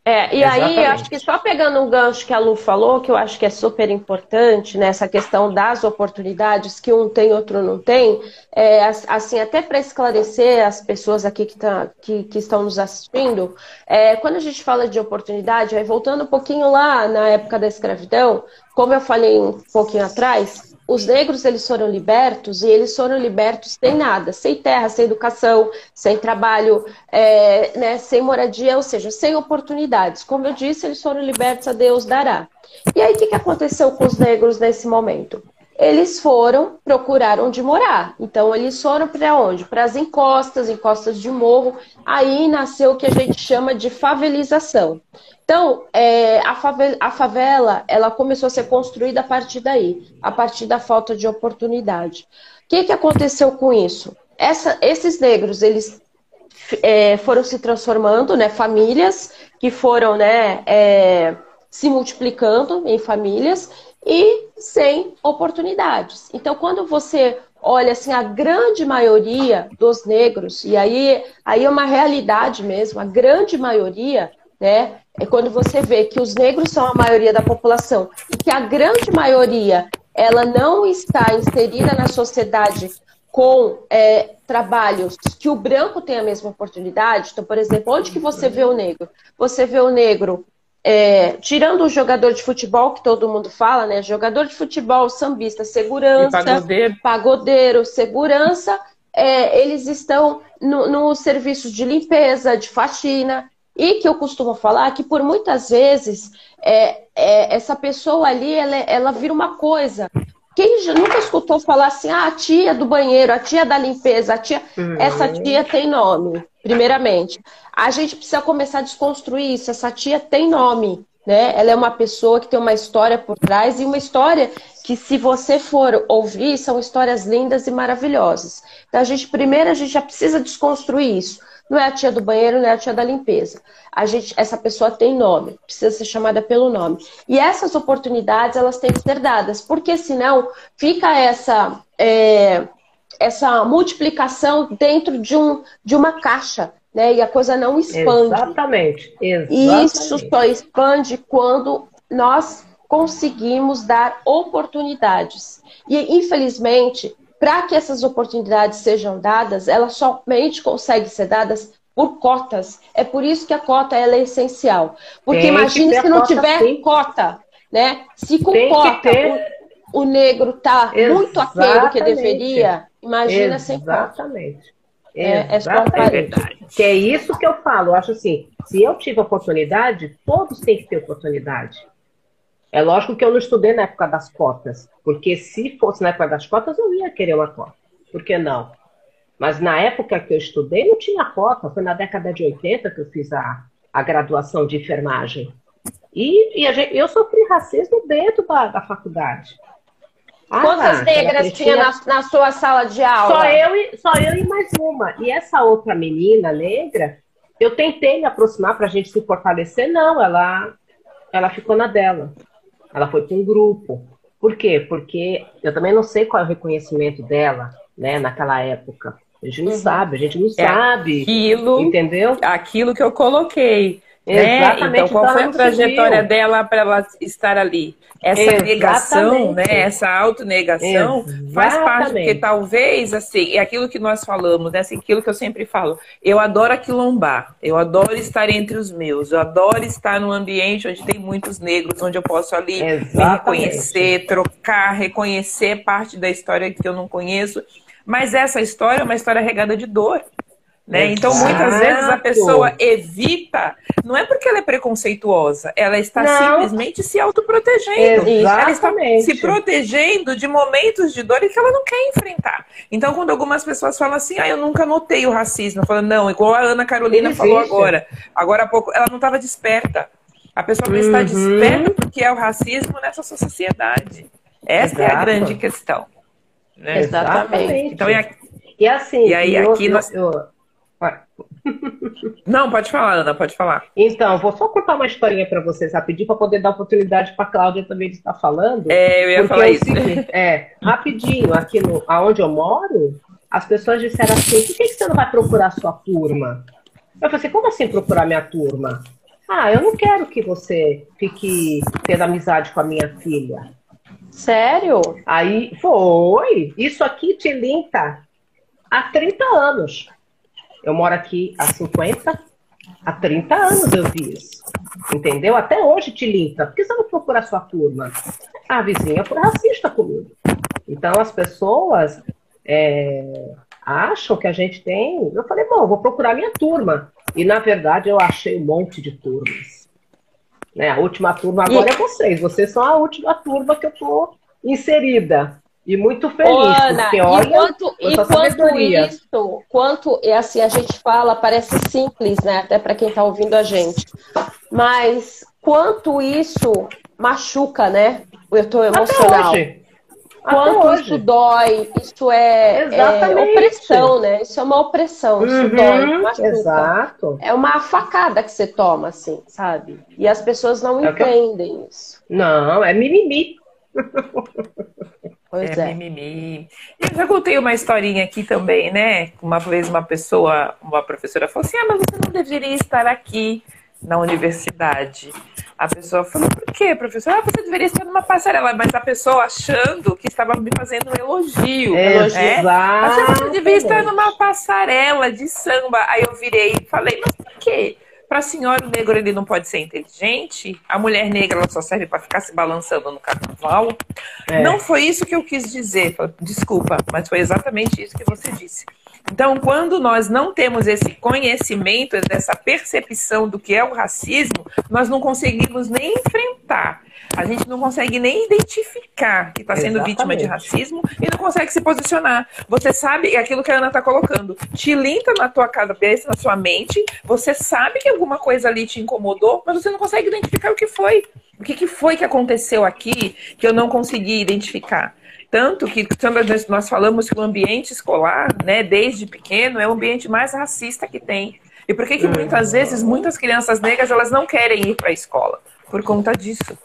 É, e Exatamente. aí, acho que só pegando um gancho que a Lu falou, que eu acho que é super importante, nessa né, questão das oportunidades, que um tem, outro não tem, é, assim, até para esclarecer as pessoas aqui que, tá, que, que estão nos assistindo, é, quando a gente fala de oportunidade, aí voltando um pouquinho lá na época da escravidão, como eu falei um pouquinho atrás, os negros eles foram libertos e eles foram libertos sem nada, sem terra, sem educação, sem trabalho, é, né, sem moradia, ou seja, sem oportunidades. Como eu disse, eles foram libertos a Deus dará. E aí o que, que aconteceu com os negros nesse momento? Eles foram procurar onde morar. Então eles foram para onde? Para as encostas, encostas de morro. Aí nasceu o que a gente chama de favelização. Então, é, a, favela, a, favela, ela começou a ser construída a partir daí, a partir da falta de oportunidade. O que, que aconteceu com isso? Essa, esses negros, eles é, foram se transformando, né, famílias que foram, né, é, se multiplicando em famílias e sem oportunidades. Então, quando você olha assim, a grande maioria dos negros, e aí, aí é uma realidade mesmo, a grande maioria, né, é quando você vê que os negros são a maioria da população e que a grande maioria ela não está inserida na sociedade com é, trabalhos que o branco tem a mesma oportunidade. Então, por exemplo, onde que você vê o negro? Você vê o negro é, tirando o jogador de futebol, que todo mundo fala, né? Jogador de futebol, sambista, segurança, pagodeiro. pagodeiro. segurança, é, eles estão nos no serviços de limpeza, de faxina. E que eu costumo falar que por muitas vezes é, é, essa pessoa ali ela, ela vira uma coisa. Quem já nunca escutou falar assim, ah, a tia do banheiro, a tia da limpeza, a tia. Uhum. Essa tia tem nome, primeiramente. A gente precisa começar a desconstruir isso. Essa tia tem nome. Né? Ela é uma pessoa que tem uma história por trás e uma história que, se você for ouvir, são histórias lindas e maravilhosas. Então, a gente primeiro a gente já precisa desconstruir isso. Não é a tia do banheiro, não é a tia da limpeza. A gente, essa pessoa tem nome, precisa ser chamada pelo nome. E essas oportunidades elas têm que ser dadas, porque senão fica essa é, essa multiplicação dentro de, um, de uma caixa, né? E a coisa não expande. Exatamente. Exatamente. Isso só expande quando nós conseguimos dar oportunidades. E infelizmente para que essas oportunidades sejam dadas, elas somente conseguem ser dadas por cotas. É por isso que a cota é essencial. Porque imagine se não tiver sim. cota, né? Se com Tem cota o, o, negro está muito aquém do que deveria, imagina Exatamente. sem cota. Exatamente. É, é verdade. Que é isso que eu falo. Eu acho assim, se eu tive oportunidade, todos têm que ter oportunidade. É lógico que eu não estudei na época das cotas, porque se fosse na época das cotas, eu ia querer uma cota. Por que não? Mas na época que eu estudei, não tinha cota. Foi na década de 80 que eu fiz a, a graduação de enfermagem. E, e gente, eu sofri racismo dentro da, da faculdade. Ah, Quantas negras tinha na, na, sua sala de aula? Só eu, e, só eu e mais uma. E essa outra menina negra, eu tentei me aproximar para a gente se fortalecer. Não, ela, ela ficou na dela. Ela foi para um grupo. Por quê? Porque eu também não sei qual é o reconhecimento dela, né, naquela época. A gente não uhum. sabe, a gente não é sabe. Aquilo, entendeu? Aquilo que eu coloquei. Né? Exatamente. Então, qual então, foi a trajetória dela para ela estar ali? Essa Exatamente. negação, né? Essa autonegação Exatamente. faz parte, porque talvez, assim, é aquilo que nós falamos, né? Assim, aquilo que eu sempre falo. Eu adoro aquilombar, eu adoro estar entre os meus, eu adoro estar num ambiente onde tem muitos negros, onde eu posso ali me reconhecer, trocar, reconhecer parte da história que eu não conheço. Mas essa história é uma história regada de dor. Né? Então, muitas vezes a pessoa evita, não é porque ela é preconceituosa, ela está não. simplesmente se autoprotegendo. Exatamente. Ela está se protegendo de momentos de dor que ela não quer enfrentar. Então, quando algumas pessoas falam assim, ah, eu nunca notei o racismo, falando, não, igual a Ana Carolina falou agora. Agora há pouco, ela não estava desperta. A pessoa não uhum. está desperta porque é o racismo nessa sociedade. Essa Exato. é a grande questão. Né? Exatamente. Então, é... E assim, e aí, eu, aqui eu, nós... eu não, pode falar, Ana, pode falar. Então, vou só contar uma historinha para vocês rapidinho, para poder dar oportunidade para a Cláudia também de estar falando. É, eu ia falar é isso. Seguinte, é, rapidinho, aqui no, aonde eu moro, as pessoas disseram assim: por que, que você não vai procurar sua turma? Eu falei assim: como assim procurar minha turma? Ah, eu não quero que você fique tendo amizade com a minha filha. Sério? Aí foi. Isso aqui te linta há 30 anos. Eu moro aqui há 50, há 30 anos eu vi isso. Entendeu? Até hoje te. Por que você não procura sua turma? A vizinha foi racista comigo. Então as pessoas é, acham que a gente tem. Eu falei, bom, vou procurar minha turma. E na verdade eu achei um monte de turmas. Né? A última turma agora e... é vocês. Vocês são a última turma que eu tô inserida. E muito feliz, Ana, porque olha, e quanto, e quanto isso, quanto é assim, a gente fala, parece simples, né? Até para quem está ouvindo a gente. Mas quanto isso machuca, né? Eu tô emocional. Quanto isso dói, isso é, é, opressão, né? Isso é uma opressão, isso uhum, dói, machuca. Exato. É uma facada que você toma, assim, sabe? E as pessoas não é entendem eu... isso. Não, é mimimi. Pois é, é. mimimi. Eu já contei uma historinha aqui também, né? Uma vez uma pessoa, uma professora falou assim: ah, mas você não deveria estar aqui na universidade. A pessoa falou, por quê, professor? Ah, você deveria estar numa passarela, mas a pessoa achando que estava me fazendo um elogio. É, elogio. Você devia estar numa passarela de samba. Aí eu virei e falei, mas por quê? Para a senhora, o negro ele não pode ser inteligente? A mulher negra ela só serve para ficar se balançando no carnaval? É. Não foi isso que eu quis dizer. Desculpa, mas foi exatamente isso que você disse. Então, quando nós não temos esse conhecimento, dessa percepção do que é o racismo, nós não conseguimos nem enfrentar. A gente não consegue nem identificar que está sendo Exatamente. vítima de racismo e não consegue se posicionar. Você sabe, é aquilo que a Ana está colocando, te linta na tua cabeça, na sua mente, você sabe que alguma coisa ali te incomodou, mas você não consegue identificar o que foi. O que, que foi que aconteceu aqui que eu não consegui identificar? Tanto que nós falamos que o ambiente escolar, né, desde pequeno, é o ambiente mais racista que tem. E por que, que muitas vezes muitas crianças negras elas não querem ir para a escola? Por conta disso.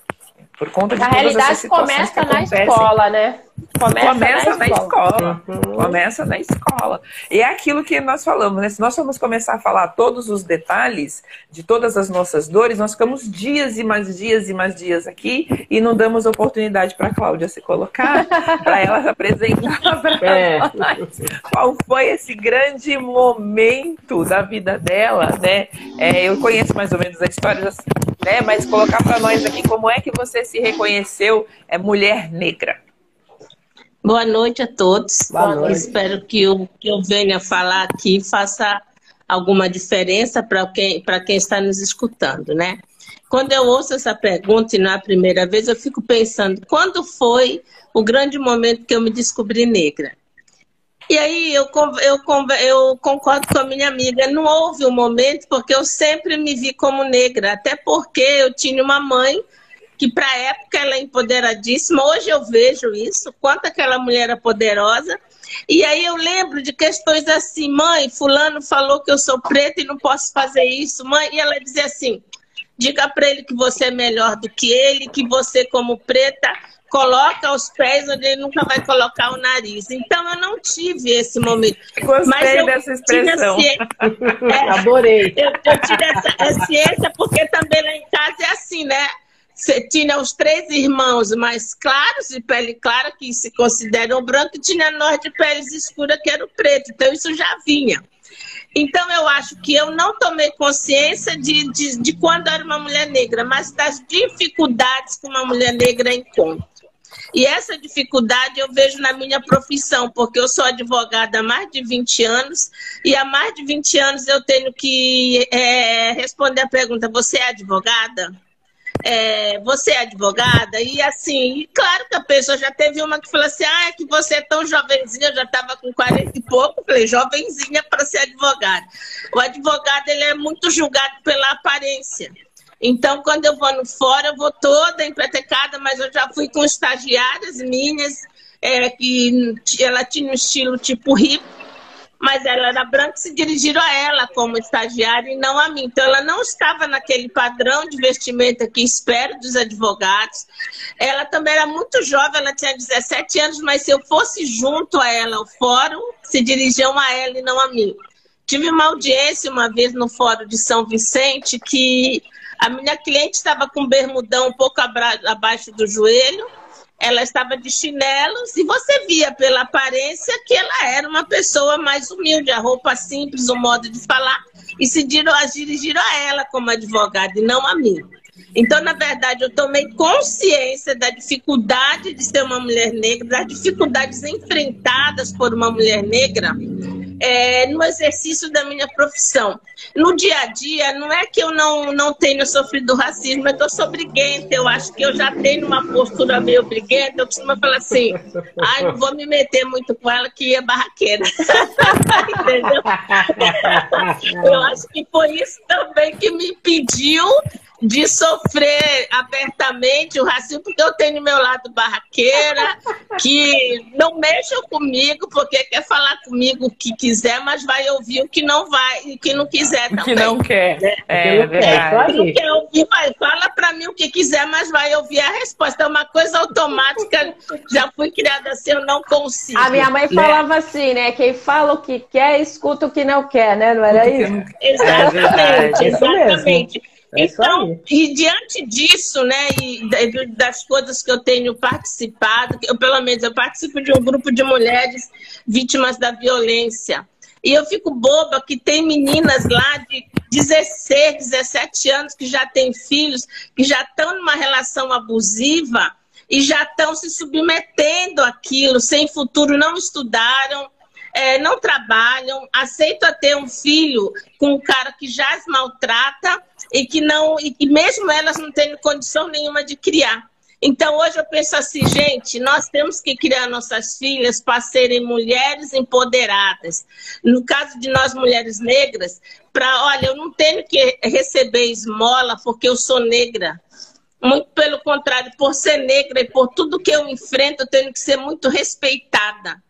Por conta de a realidade começa na escola, né? Começa, começa na, escola. escola. Uhum. Começa na escola. E é aquilo que nós falamos, né? Se nós formos começar a falar todos os detalhes de todas as nossas dores, nós ficamos dias e mais dias e mais dias aqui e não damos oportunidade para a Cláudia se colocar, para ela se apresentar para é. nós qual foi esse grande momento da vida dela, né? É, eu conheço mais ou menos a história, né? Mas colocar para nós aqui como é que você se reconheceu é mulher negra. Boa noite a todos. Boa noite. Espero que o que eu venha falar aqui faça alguma diferença para quem, quem está nos escutando, né? Quando eu ouço essa pergunta e não é a primeira vez, eu fico pensando, quando foi o grande momento que eu me descobri negra? E aí eu, eu, eu concordo com a minha amiga, não houve um momento, porque eu sempre me vi como negra, até porque eu tinha uma mãe que para a época ela é empoderadíssima. Hoje eu vejo isso, quanto aquela mulher era poderosa. E aí eu lembro de questões assim, mãe, fulano falou que eu sou preta e não posso fazer isso, mãe. E ela dizia assim, diga para ele que você é melhor do que ele, que você como preta coloca os pés onde ele nunca vai colocar o nariz. Então eu não tive esse momento. Gostei Mas eu dessa expressão. É, Adorei. Eu, eu tive essa ciência porque também lá em casa é assim, né? Tinha os três irmãos mais claros, de pele clara, que se consideram branco, e tinha nós de pele escura, que era o preto. Então, isso já vinha. Então, eu acho que eu não tomei consciência de, de, de quando era uma mulher negra, mas das dificuldades que uma mulher negra encontra. E essa dificuldade eu vejo na minha profissão, porque eu sou advogada há mais de 20 anos, e há mais de 20 anos eu tenho que é, responder a pergunta: você é advogada? É, você é advogada? E assim, claro que a pessoa já teve uma que falou assim: ah, é que você é tão jovenzinha, eu já estava com 40 e pouco. falei, jovenzinha para ser advogada. O advogado ele é muito julgado pela aparência. Então, quando eu vou no fora, eu vou toda empretecada, mas eu já fui com estagiárias minhas, é, que ela tinha um estilo tipo hippie mas ela era branca e se dirigiram a ela como estagiária e não a mim. Então, ela não estava naquele padrão de vestimenta que espero dos advogados. Ela também era muito jovem, ela tinha 17 anos, mas se eu fosse junto a ela ao fórum, se dirigiam a ela e não a mim. Tive uma audiência uma vez no Fórum de São Vicente que A minha cliente estava com bermudão um pouco abaixo do joelho, ela estava de chinelos e você via pela aparência que ela era uma pessoa mais humilde, a roupa simples, o modo de falar, e se dirigiram a ela como advogada e não a mim. Então, na verdade, eu tomei consciência da dificuldade de ser uma mulher negra, das dificuldades enfrentadas por uma mulher negra é, no exercício da minha profissão. No dia a dia, não é que eu não, não tenha sofrido racismo, eu sou briguenta, eu acho que eu já tenho uma postura meio briguenta, eu costumo falar assim, ai, não vou me meter muito com ela que é barraqueira. Entendeu? eu acho que foi isso também que me impediu de sofrer abertamente o racismo, porque eu tenho meu lado barraqueira, que não mexam comigo, porque quer falar comigo o que quiser, mas vai ouvir o que não vai, e o que não quiser também. O que não quer. Né? É, não verdade. Quer. Não quer ouvir, vai, fala para mim o que quiser, mas vai ouvir a resposta. É uma coisa automática, já fui criada assim, eu não consigo. A minha mãe né? falava assim, né? Quem fala o que quer, escuta o que não quer, né? Não era isso? Exatamente, é exatamente. É então, e diante disso, né, e das coisas que eu tenho participado, eu pelo menos eu participo de um grupo de mulheres vítimas da violência. E eu fico boba que tem meninas lá de 16, 17 anos que já têm filhos, que já estão numa relação abusiva e já estão se submetendo àquilo, sem futuro, não estudaram, é, não trabalham, aceitam ter um filho com um cara que já as maltrata e que não, e que mesmo elas não têm condição nenhuma de criar. Então hoje eu penso assim, gente, nós temos que criar nossas filhas para serem mulheres empoderadas. No caso de nós mulheres negras, para, olha, eu não tenho que receber esmola porque eu sou negra. Muito pelo contrário, por ser negra e por tudo que eu enfrento, eu tenho que ser muito respeitada.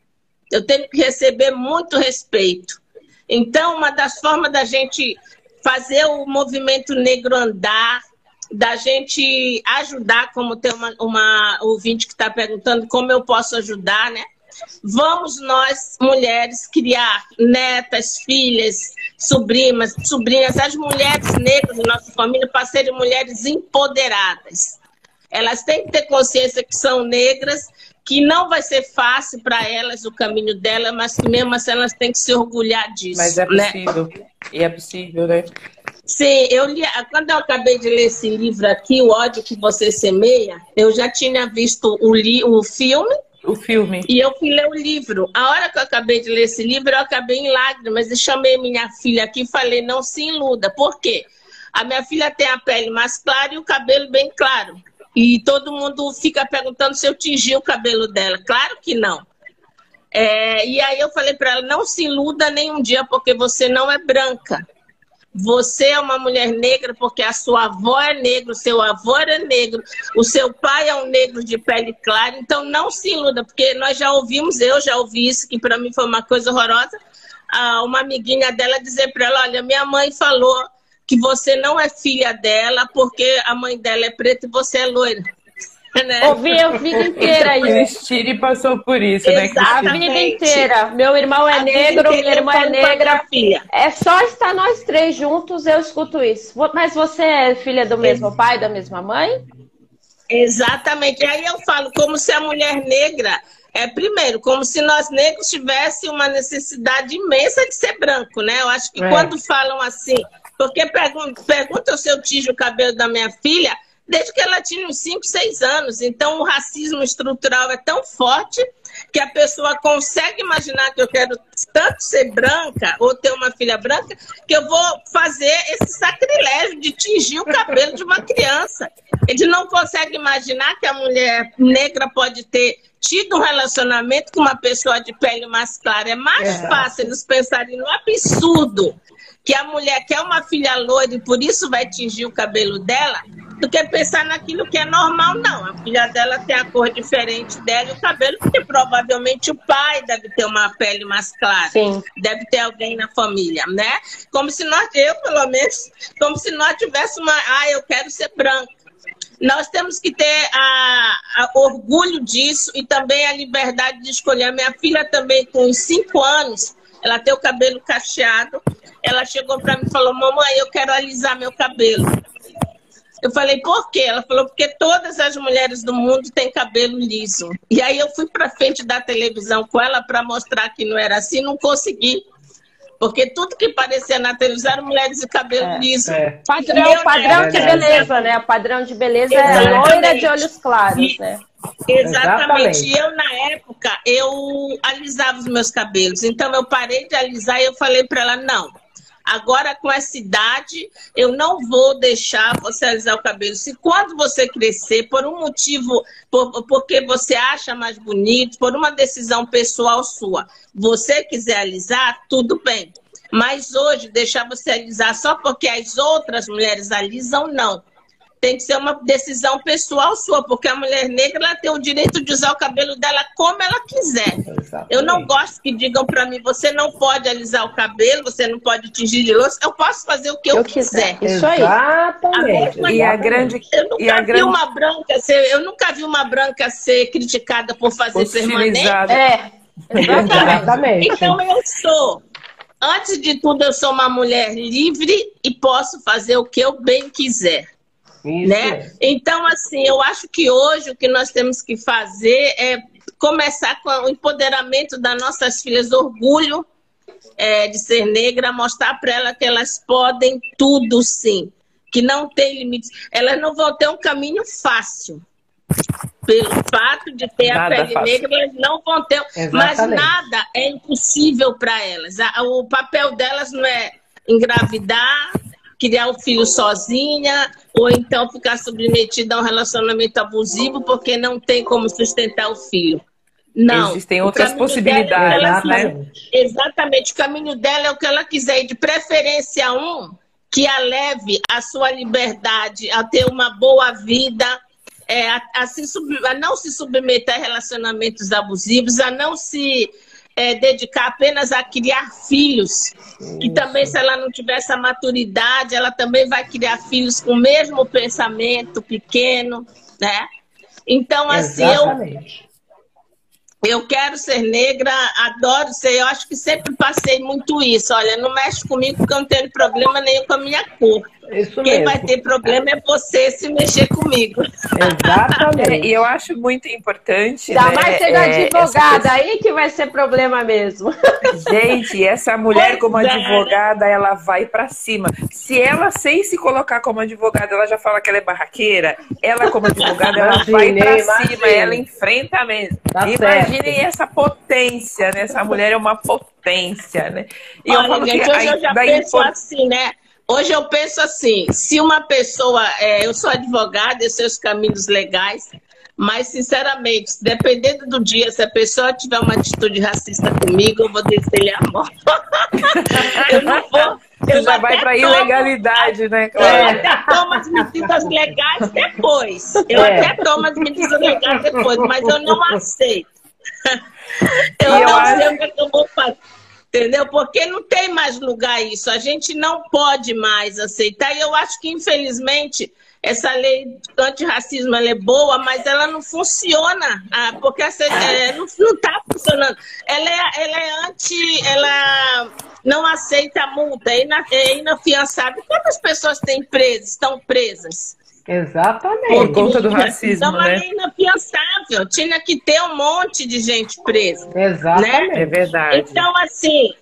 Eu tenho que receber muito respeito. Então, uma das formas da gente fazer o movimento negro andar, da gente ajudar, como tem uma, uma ouvinte que está perguntando como eu posso ajudar, né? Vamos nós, mulheres, criar netas, filhas, sobrinhas, sobrinhas, as mulheres negras da nossa família para serem mulheres empoderadas. Elas têm que ter consciência que são negras, que não vai ser fácil para elas o caminho dela, mas que mesmo assim elas têm que se orgulhar disso. Mas é né? possível. Né? E é possível, né? Sim, eu li, quando eu acabei de ler esse livro aqui, O ódio que você semeia, eu já tinha visto o, li, o filme. O filme. E eu fui ler o livro. A hora que eu acabei de ler esse livro, eu acabei em lágrimas e chamei minha filha aqui e falei: não se iluda. Por quê? A minha filha tem a pele mais clara e o cabelo bem claro. E todo mundo fica perguntando se eu tingi o cabelo dela. Claro que não. É, e aí eu falei para ela: não se iluda nenhum dia, porque você não é branca. Você é uma mulher negra porque a sua avó é negra, o seu avô era negro, o seu pai é um negro de pele clara. Então não se iluda, porque nós já ouvimos, eu já ouvi isso, que para mim foi uma coisa horrorosa. Uma amiguinha dela dizer para ela: Olha, minha mãe falou que você não é filha dela porque a mãe dela é preta e você é loira. Né? Ouvi a vida inteira isso. Cristine passou por isso, né, Exatamente. né? A vida inteira. Meu irmão é a negro, minha irmã é negra. Filha. É só estar nós três juntos, eu escuto isso. Mas você é filha do mesmo pai, da mesma mãe? Exatamente. Aí eu falo como se a mulher negra é, primeiro, como se nós negros tivéssemos uma necessidade imensa de ser branco, né? Eu acho que é. quando falam assim, porque pergunta, pergunta se eu tinge o cabelo da minha filha desde que ela tinha uns 5, 6 anos. Então, o racismo estrutural é tão forte que a pessoa consegue imaginar que eu quero tanto ser branca ou ter uma filha branca que eu vou fazer esse sacrilégio de tingir o cabelo de uma criança. Ele não consegue imaginar que a mulher negra pode ter tido um relacionamento com uma pessoa de pele mais clara. É mais é. fácil eles pensarem no absurdo que a mulher quer uma filha loira e por isso vai tingir o cabelo dela, do que pensar naquilo que é normal, não. A filha dela tem a cor diferente dela e o cabelo, porque provavelmente o pai deve ter uma pele mais clara. Sim. Deve ter alguém na família, né? Como se nós, eu pelo menos, como se nós tivéssemos uma. Ah, eu quero ser branca. Nós temos que ter a, a, orgulho disso e também a liberdade de escolher. A minha filha também, com cinco anos, ela tem o cabelo cacheado. Ela chegou para mim e falou: Mamãe, eu quero alisar meu cabelo. Eu falei, por quê? Ela falou, porque todas as mulheres do mundo têm cabelo liso. E aí eu fui para frente da televisão com ela para mostrar que não era assim, não consegui. Porque tudo que parecia na televisão eram mulheres de cabelo é, liso. É. Padrão, padrão de beleza, né? O padrão de beleza é Exatamente. é loira de olhos claros, né? Exatamente. E eu, na época, eu alisava os meus cabelos. Então, eu parei de alisar e eu falei para ela, não, Agora, com essa idade, eu não vou deixar você alisar o cabelo. Se quando você crescer, por um motivo, por, porque você acha mais bonito, por uma decisão pessoal sua, você quiser alisar, tudo bem. Mas hoje, deixar você alisar só porque as outras mulheres alisam, não tem que ser uma decisão pessoal sua, porque a mulher negra ela tem o direito de usar o cabelo dela como ela quiser. Exatamente. Eu não gosto que digam para mim, você não pode alisar o cabelo, você não pode tingir de louça. Eu posso fazer o que eu, eu quiser. quiser. Isso aí. Exatamente. A e a grande Eu nunca vi grande... uma branca ser, eu nunca vi uma branca ser criticada por fazer permanente. É. Exatamente. Então eu sou Antes de tudo, eu sou uma mulher livre e posso fazer o que eu bem quiser. Isso. Né? Então, assim, eu acho que hoje o que nós temos que fazer é começar com o empoderamento das nossas filhas, orgulho é, de ser negra, mostrar para elas que elas podem tudo sim, que não tem limites. Elas não vão ter um caminho fácil. Pelo fato de ter nada a pele fácil. negra, elas não vão ter. Exatamente. Mas nada é impossível para elas. O papel delas não é engravidar, criar o um filho sozinha, ou então ficar submetida a um relacionamento abusivo porque não tem como sustentar o filho. Não. Existem outras possibilidades, ela, né? Exatamente. O caminho dela é o que ela quiser, e de preferência um que a leve a sua liberdade, a ter uma boa vida, é, a, a, se, a não se submeter a relacionamentos abusivos, a não se é, dedicar apenas a criar filhos, Isso. que também, se ela não tiver essa maturidade, ela também vai criar filhos com o mesmo pensamento pequeno, né? Então, assim, Exatamente. eu, eu quero ser negra, adoro ser. Eu acho que sempre passei muito isso. Olha, não mexe comigo porque eu não tenho problema nenhum com a minha cor. Isso Quem mesmo. vai ter problema é você se mexer comigo. Exatamente. e eu acho muito importante. Ainda né, mais sendo é, advogada, aí que vai ser problema mesmo. Gente, essa mulher pois como é. advogada, ela vai para cima. Se ela, sem se colocar como advogada, ela já fala que ela é barraqueira, ela, como advogada, ela vai para cima, ela enfrenta mesmo. Tá Imaginem certo. essa potência, né? Essa mulher é uma potência, né? E Olha, eu falo gente, que hoje eu já penso import... assim, né? Hoje eu penso assim, se uma pessoa, é, eu sou advogada, eu sei os caminhos legais, mas sinceramente, dependendo do dia, se a pessoa tiver uma atitude racista comigo, eu vou descer a morte. eu não vou. Eu já vai para ilegalidade, né? Claro. Eu até tomo as medidas legais depois. Eu é. até tomo as medidas legais depois, mas eu não aceito. Eu e não eu sei acho... o é que eu vou fazer. Entendeu? Porque não tem mais lugar isso. A gente não pode mais aceitar. E eu acho que, infelizmente, essa lei antirracismo ela é boa, mas ela não funciona. Ah, porque essa, é, não está funcionando. Ela é, ela é anti. Ela não aceita multa, é, ina, é inafiançável. Quantas pessoas têm presas, estão presas? Exatamente. Por conta do racismo, então, né? é inafiançável. Tinha que ter um monte de gente presa. Exatamente. Né? É verdade. Então, assim,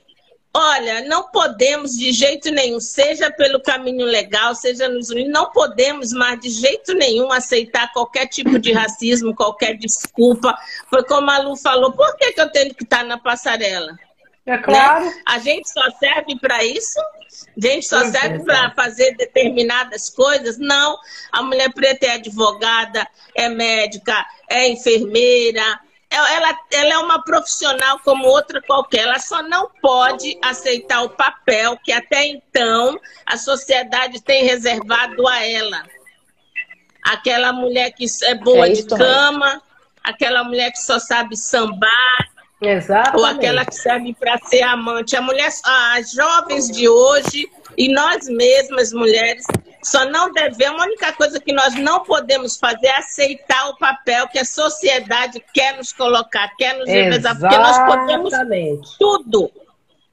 olha, não podemos de jeito nenhum, seja pelo caminho legal, seja nos unidos, não podemos mais de jeito nenhum aceitar qualquer tipo de racismo, qualquer desculpa. Foi como a Lu falou, por que, que eu tenho que estar na passarela? É claro. Né? A gente só serve para isso? A gente só serve para fazer determinadas coisas? Não. A mulher preta é advogada, é médica, é enfermeira. É, ela, ela é uma profissional como outra qualquer. Ela só não pode aceitar o papel que até então a sociedade tem reservado a ela. Aquela mulher que é boa é de cama, aquela mulher que só sabe sambar, Exatamente. Ou aquela que serve para ser amante. A mulher, as jovens de hoje e nós mesmas, mulheres, só não devemos. A única coisa que nós não podemos fazer é aceitar o papel que a sociedade quer nos colocar, quer nos revezar, porque nós podemos tudo.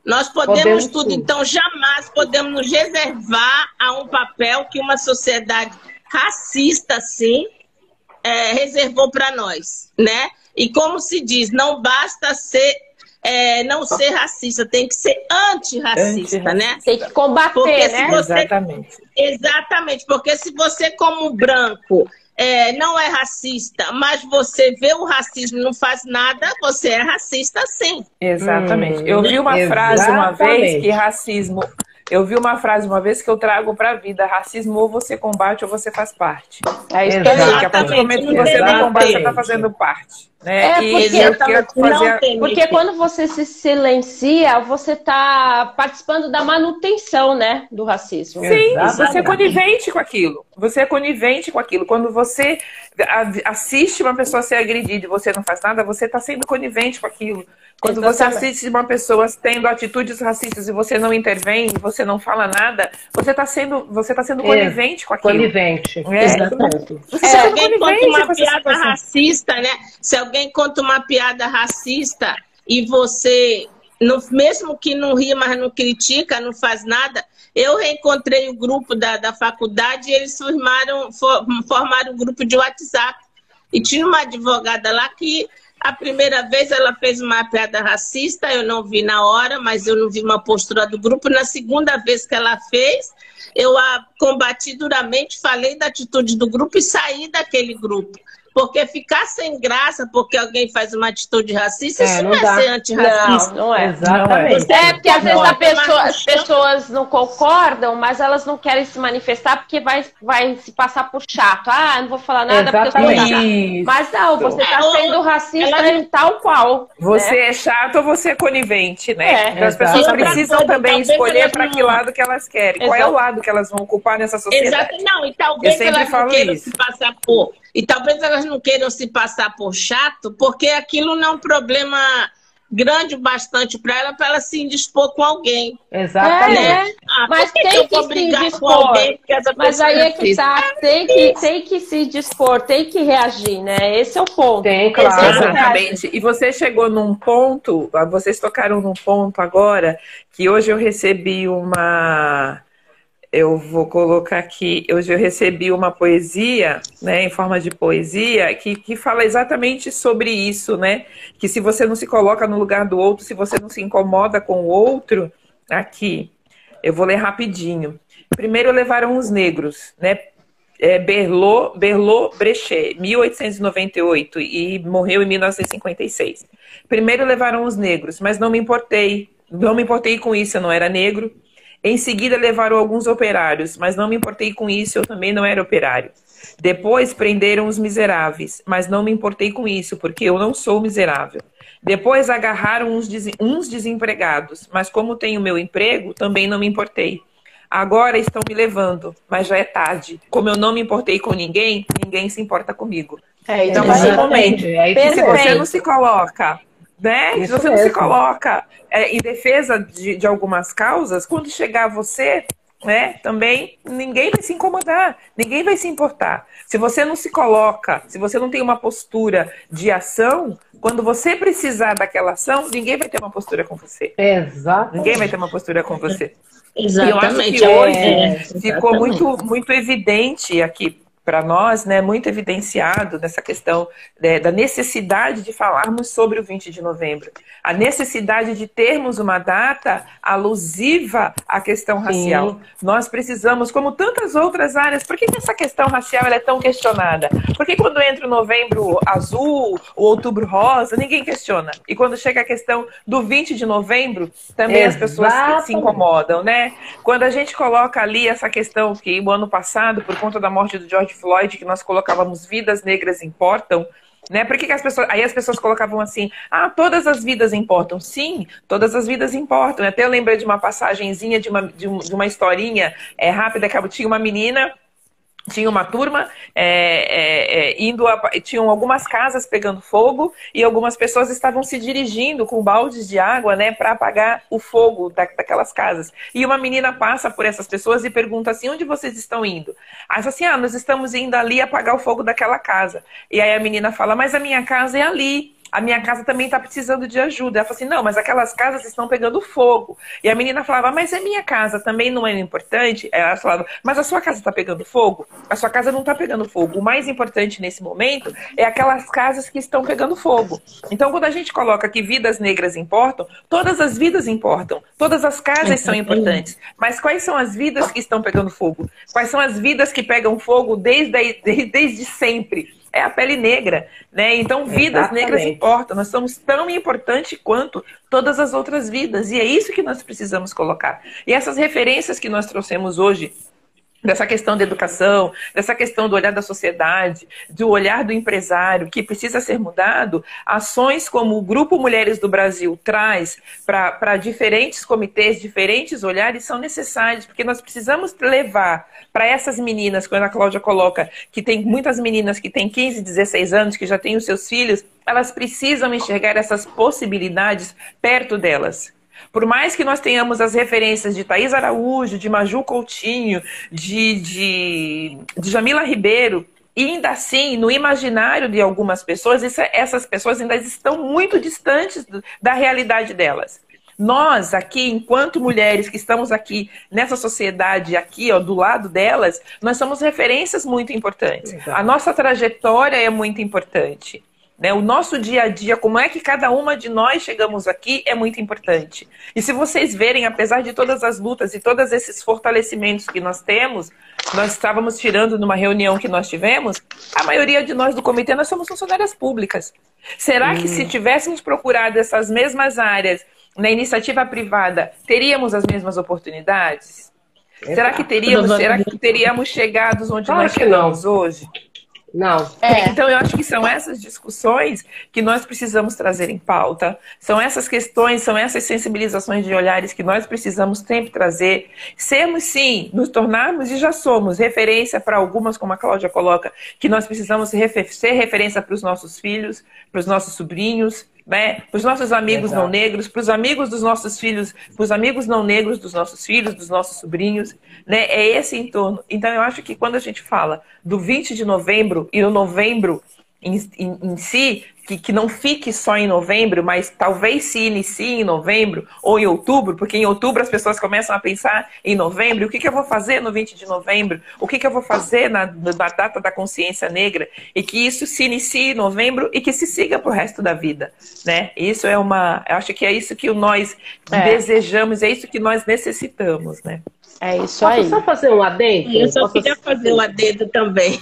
Nós podemos, podemos tudo. tudo. Então, jamais podemos nos reservar a um papel que uma sociedade racista, sim, é, reservou para nós, né? E como se diz, não basta ser é, não ser racista, tem que ser antirracista, Anti né? Tem que combater, porque né? Você... Exatamente. Exatamente, porque se você, como branco, é, não é racista, mas você vê o racismo e não faz nada, você é racista sim. Exatamente. Hum, eu vi uma frase uma vez que racismo eu vi uma frase uma vez que eu trago para a vida: racismo ou você combate ou você faz parte. É isso que a partir do momento que você não combate, você está fazendo parte. Né? É porque, fazer... porque quando você se silencia, você está participando da manutenção né, do racismo. Sim, você é conivente com aquilo. Você é conivente com aquilo. Quando você assiste uma pessoa ser agredida e você não faz nada, você está sendo conivente com aquilo. Quando Exatamente. você assiste uma pessoa tendo atitudes racistas e você não intervém, você não fala nada, você está sendo, você tá sendo conivente é, com aquilo. Conivente. É. Exatamente. Você Se alguém conta uma piada racista, né? Se alguém conta uma piada racista e você, no, mesmo que não ria, mas não critica, não faz nada, eu reencontrei o grupo da, da faculdade e eles formaram, for, formaram um grupo de WhatsApp. E tinha uma advogada lá que a primeira vez ela fez uma piada racista, eu não vi na hora, mas eu não vi uma postura do grupo. Na segunda vez que ela fez, eu a combati duramente, falei da atitude do grupo e saí daquele grupo. Porque ficar sem graça porque alguém faz uma atitude racista, é, isso não, não é ser antirracista. Não, não é. Exatamente. É, porque às vezes pessoa, as pessoas não concordam, mas elas não querem se manifestar porque vai, vai se passar por chato. Ah, não vou falar nada Exatamente. porque eu chato. Mas não, você está é, sendo racista ela... em tal qual. Você né? é chato ou você é conivente, né? É, então as pessoas precisam também escolher para que lado que elas querem. Exato. Qual é o lado que elas vão ocupar nessa sociedade? Exato. Não, e talvez elas não queiram isso. se passar por e talvez elas não queiram se passar por chato, porque aquilo não é um problema grande bastante para ela, para ela se indispor com alguém. Exatamente. É, ah, mas tem que, que se dispor. mas aí é que tá, tem que, tem que se dispor, tem que reagir, né? Esse é o ponto. Tem, claro. Exatamente. E você chegou num ponto, vocês tocaram num ponto agora, que hoje eu recebi uma eu vou colocar aqui, hoje eu recebi uma poesia, né, em forma de poesia, que, que fala exatamente sobre isso, né? Que se você não se coloca no lugar do outro, se você não se incomoda com o outro, aqui, eu vou ler rapidinho. Primeiro levaram os negros, né? É Berlot, Berlot Brechet, 1898, e morreu em 1956. Primeiro levaram os negros, mas não me importei. Não me importei com isso, eu não era negro. Em seguida, levaram alguns operários, mas não me importei com isso, eu também não era operário. Depois, prenderam os miseráveis, mas não me importei com isso, porque eu não sou miserável. Depois, agarraram uns, des uns desempregados, mas como tenho meu emprego, também não me importei. Agora estão me levando, mas já é tarde. Como eu não me importei com ninguém, ninguém se importa comigo. É, então, basicamente, é se você não se coloca né? Isso se você mesmo. não se coloca é, em defesa de, de algumas causas, quando chegar você, né, também ninguém vai se incomodar, ninguém vai se importar. Se você não se coloca, se você não tem uma postura de ação, quando você precisar daquela ação, ninguém vai ter uma postura com você. Exato. Ninguém vai ter uma postura com você. Exatamente. E eu acho que hoje é, ficou muito, muito evidente aqui para nós, né, muito evidenciado nessa questão né, da necessidade de falarmos sobre o 20 de novembro, a necessidade de termos uma data alusiva à questão racial. Sim. Nós precisamos, como tantas outras áreas, por que, que essa questão racial é tão questionada? Por que quando entra o novembro azul, o outubro rosa, ninguém questiona? E quando chega a questão do 20 de novembro, também Exatamente. as pessoas se incomodam, né? Quando a gente coloca ali essa questão que o ano passado, por conta da morte do George Floyd, que nós colocávamos vidas negras importam, né? Por que, que, as pessoas. Aí as pessoas colocavam assim, ah, todas as vidas importam. Sim, todas as vidas importam. Até eu lembrei de uma passagenzinha, de uma, de, uma historinha é, rápida, que tinha uma menina tinha uma turma é, é, é, indo a, tinham algumas casas pegando fogo e algumas pessoas estavam se dirigindo com baldes de água né para apagar o fogo da, daquelas casas. E uma menina passa por essas pessoas e pergunta assim onde vocês estão indo? Aí assim ah nós estamos indo ali apagar o fogo daquela casa. E aí a menina fala mas a minha casa é ali a minha casa também está precisando de ajuda. Ela falou assim: não, mas aquelas casas estão pegando fogo. E a menina falava: mas a minha casa também não é importante? Ela falava: mas a sua casa está pegando fogo? A sua casa não está pegando fogo. O mais importante nesse momento é aquelas casas que estão pegando fogo. Então, quando a gente coloca que vidas negras importam, todas as vidas importam, todas as casas são importantes. Mas quais são as vidas que estão pegando fogo? Quais são as vidas que pegam fogo desde, desde sempre? É a pele negra, né? Então, vidas Exatamente. negras importam. Nós somos tão importantes quanto todas as outras vidas. E é isso que nós precisamos colocar. E essas referências que nós trouxemos hoje dessa questão da educação, dessa questão do olhar da sociedade, do olhar do empresário, que precisa ser mudado, ações como o Grupo Mulheres do Brasil traz para diferentes comitês, diferentes olhares, são necessários, porque nós precisamos levar para essas meninas, quando a Cláudia coloca que tem muitas meninas que têm 15, 16 anos, que já têm os seus filhos, elas precisam enxergar essas possibilidades perto delas. Por mais que nós tenhamos as referências de Thaís Araújo, de Maju Coutinho, de, de, de Jamila Ribeiro, e ainda assim, no imaginário de algumas pessoas, essas pessoas ainda estão muito distantes da realidade delas. Nós aqui, enquanto mulheres que estamos aqui nessa sociedade, aqui, ó, do lado delas, nós somos referências muito importantes. Exato. A nossa trajetória é muito importante. Né? O nosso dia a dia, como é que cada uma de nós chegamos aqui, é muito importante. E se vocês verem, apesar de todas as lutas e todos esses fortalecimentos que nós temos, nós estávamos tirando numa reunião que nós tivemos, a maioria de nós do comitê, nós somos funcionárias públicas. Será hum. que se tivéssemos procurado essas mesmas áreas na iniciativa privada, teríamos as mesmas oportunidades? Será que teríamos, será que teríamos chegado onde claro nós chegamos hoje? Não. É. Então, eu acho que são essas discussões que nós precisamos trazer em pauta. São essas questões, são essas sensibilizações de olhares que nós precisamos sempre trazer. Sermos, sim, nos tornarmos, e já somos, referência para algumas, como a Cláudia coloca, que nós precisamos ser referência para os nossos filhos, para os nossos sobrinhos, né? Para os nossos amigos Exato. não negros, para os amigos dos nossos filhos, para os amigos não negros dos nossos filhos, dos nossos sobrinhos, né? É esse entorno. Então eu acho que quando a gente fala do 20 de novembro e o novembro em, em, em si, que, que não fique só em novembro, mas talvez se inicie em novembro ou em outubro, porque em outubro as pessoas começam a pensar em novembro, o que, que eu vou fazer no 20 de novembro, o que, que eu vou fazer na, na data da consciência negra, e que isso se inicie em novembro e que se siga para o resto da vida. Né? Isso é uma. Eu acho que é isso que nós é. desejamos, é isso que nós necessitamos. Né? É isso Posso aí. só fazer um adendo? Eu só Posso... queria fazer um adendo também.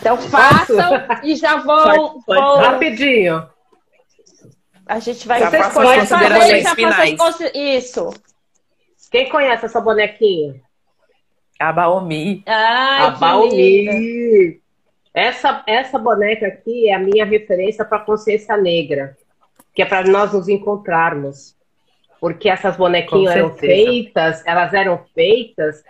Então façam e já vão, pode, pode. Rapidinho. A gente vai... Já Vocês conhecem as finais. Isso. Quem conhece essa bonequinha? A Baomi. Ai, a Baomi. Essa, essa boneca aqui é a minha referência para a consciência negra, que é para nós nos encontrarmos porque essas bonequinhas eram feitas, elas eram feitas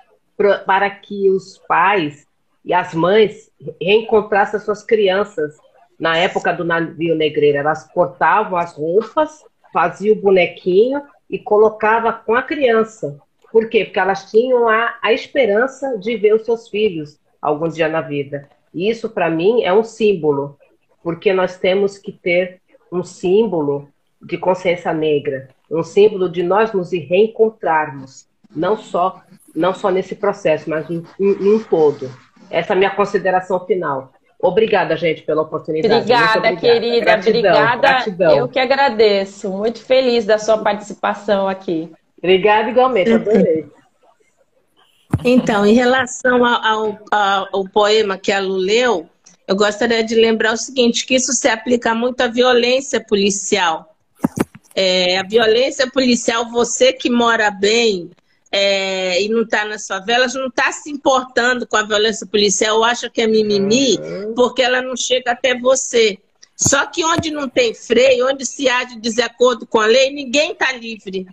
para que os pais e as mães reencontrassem as suas crianças na época do navio negreiro. Elas cortavam as roupas, faziam o bonequinho e colocava com a criança. Por quê? Porque elas tinham a, a esperança de ver os seus filhos algum dia na vida. E isso, para mim, é um símbolo, porque nós temos que ter um símbolo de consciência negra, um símbolo de nós nos reencontrarmos, não só não só nesse processo, mas em, em, em todo. Essa é a minha consideração final. Obrigada, gente, pela oportunidade. Obrigada, obrigada. querida. Gratidão, obrigada. Gratidão. Eu que agradeço. Muito feliz da sua participação aqui. Obrigada, igualmente. Adorei. Então, em relação ao, ao, ao, poema que a Lu leu, eu gostaria de lembrar o seguinte, que isso se aplica muito à violência policial. É, a violência policial, você que mora bem é, e não está nas favelas, não está se importando com a violência policial, acha que é mimimi, uhum. porque ela não chega até você. Só que onde não tem freio, onde se há de desacordo com a lei, ninguém está livre.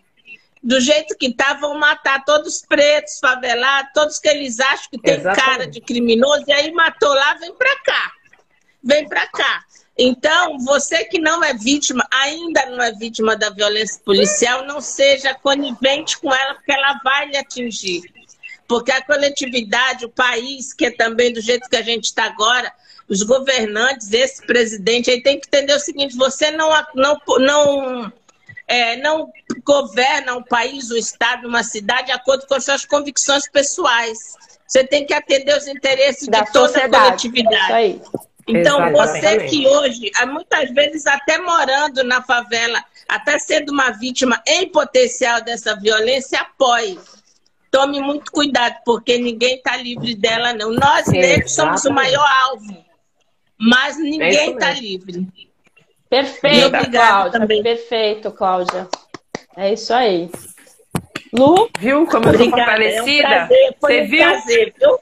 Do jeito que tá, vão matar todos os pretos, favelados, todos que eles acham que tem Exatamente. cara de criminoso, e aí matou lá, vem para cá. Vem para cá. Então, você que não é vítima, ainda não é vítima da violência policial, não seja conivente com ela, porque ela vai lhe atingir. Porque a coletividade, o país, que é também do jeito que a gente está agora, os governantes, esse presidente aí tem que entender o seguinte: você não, não, não, é, não governa um país, um estado, uma cidade de acordo com as suas convicções pessoais. Você tem que atender os interesses da de toda sociedade. a coletividade. Então, Exatamente. você que hoje, muitas vezes até morando na favela, até sendo uma vítima em potencial dessa violência, apoie. Tome muito cuidado, porque ninguém está livre dela, não. Nós, negros, somos o maior alvo, mas ninguém está é livre. Perfeito, Cláudia. Também. Perfeito, Cláudia. É isso aí. Lu? Viu como eu sou fortalecida? É um prazer, Você um viu? Prazer, viu?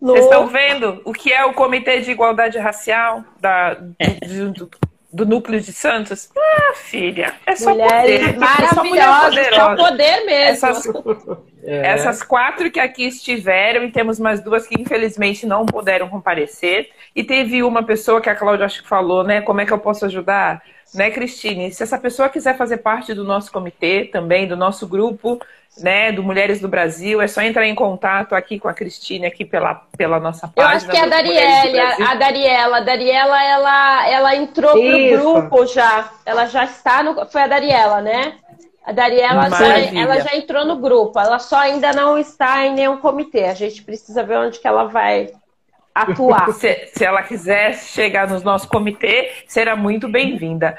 Vocês estão vendo o que é o Comitê de Igualdade Racial da, do, do, do Núcleo de Santos? Ah, filha, é só Mulheres poder. Maravilhosas, é só poder mesmo. Essas, é. essas quatro que aqui estiveram, e temos mais duas que infelizmente não puderam comparecer. E teve uma pessoa que a Cláudia acho que falou, né? Como é que eu posso ajudar? Né, Cristine? Se essa pessoa quiser fazer parte do nosso comitê também, do nosso grupo, né, do Mulheres do Brasil, é só entrar em contato aqui com a Cristine, aqui pela, pela nossa página. Eu acho que é a Darielle, a, a Dariela. A Dariela, ela, ela entrou Isso. pro grupo já. Ela já está no. Foi a Dariela, né? A Dariela já, ela já entrou no grupo. Ela só ainda não está em nenhum comitê. A gente precisa ver onde que ela vai atuar. se, se ela quiser chegar no nosso comitê, será muito bem-vinda.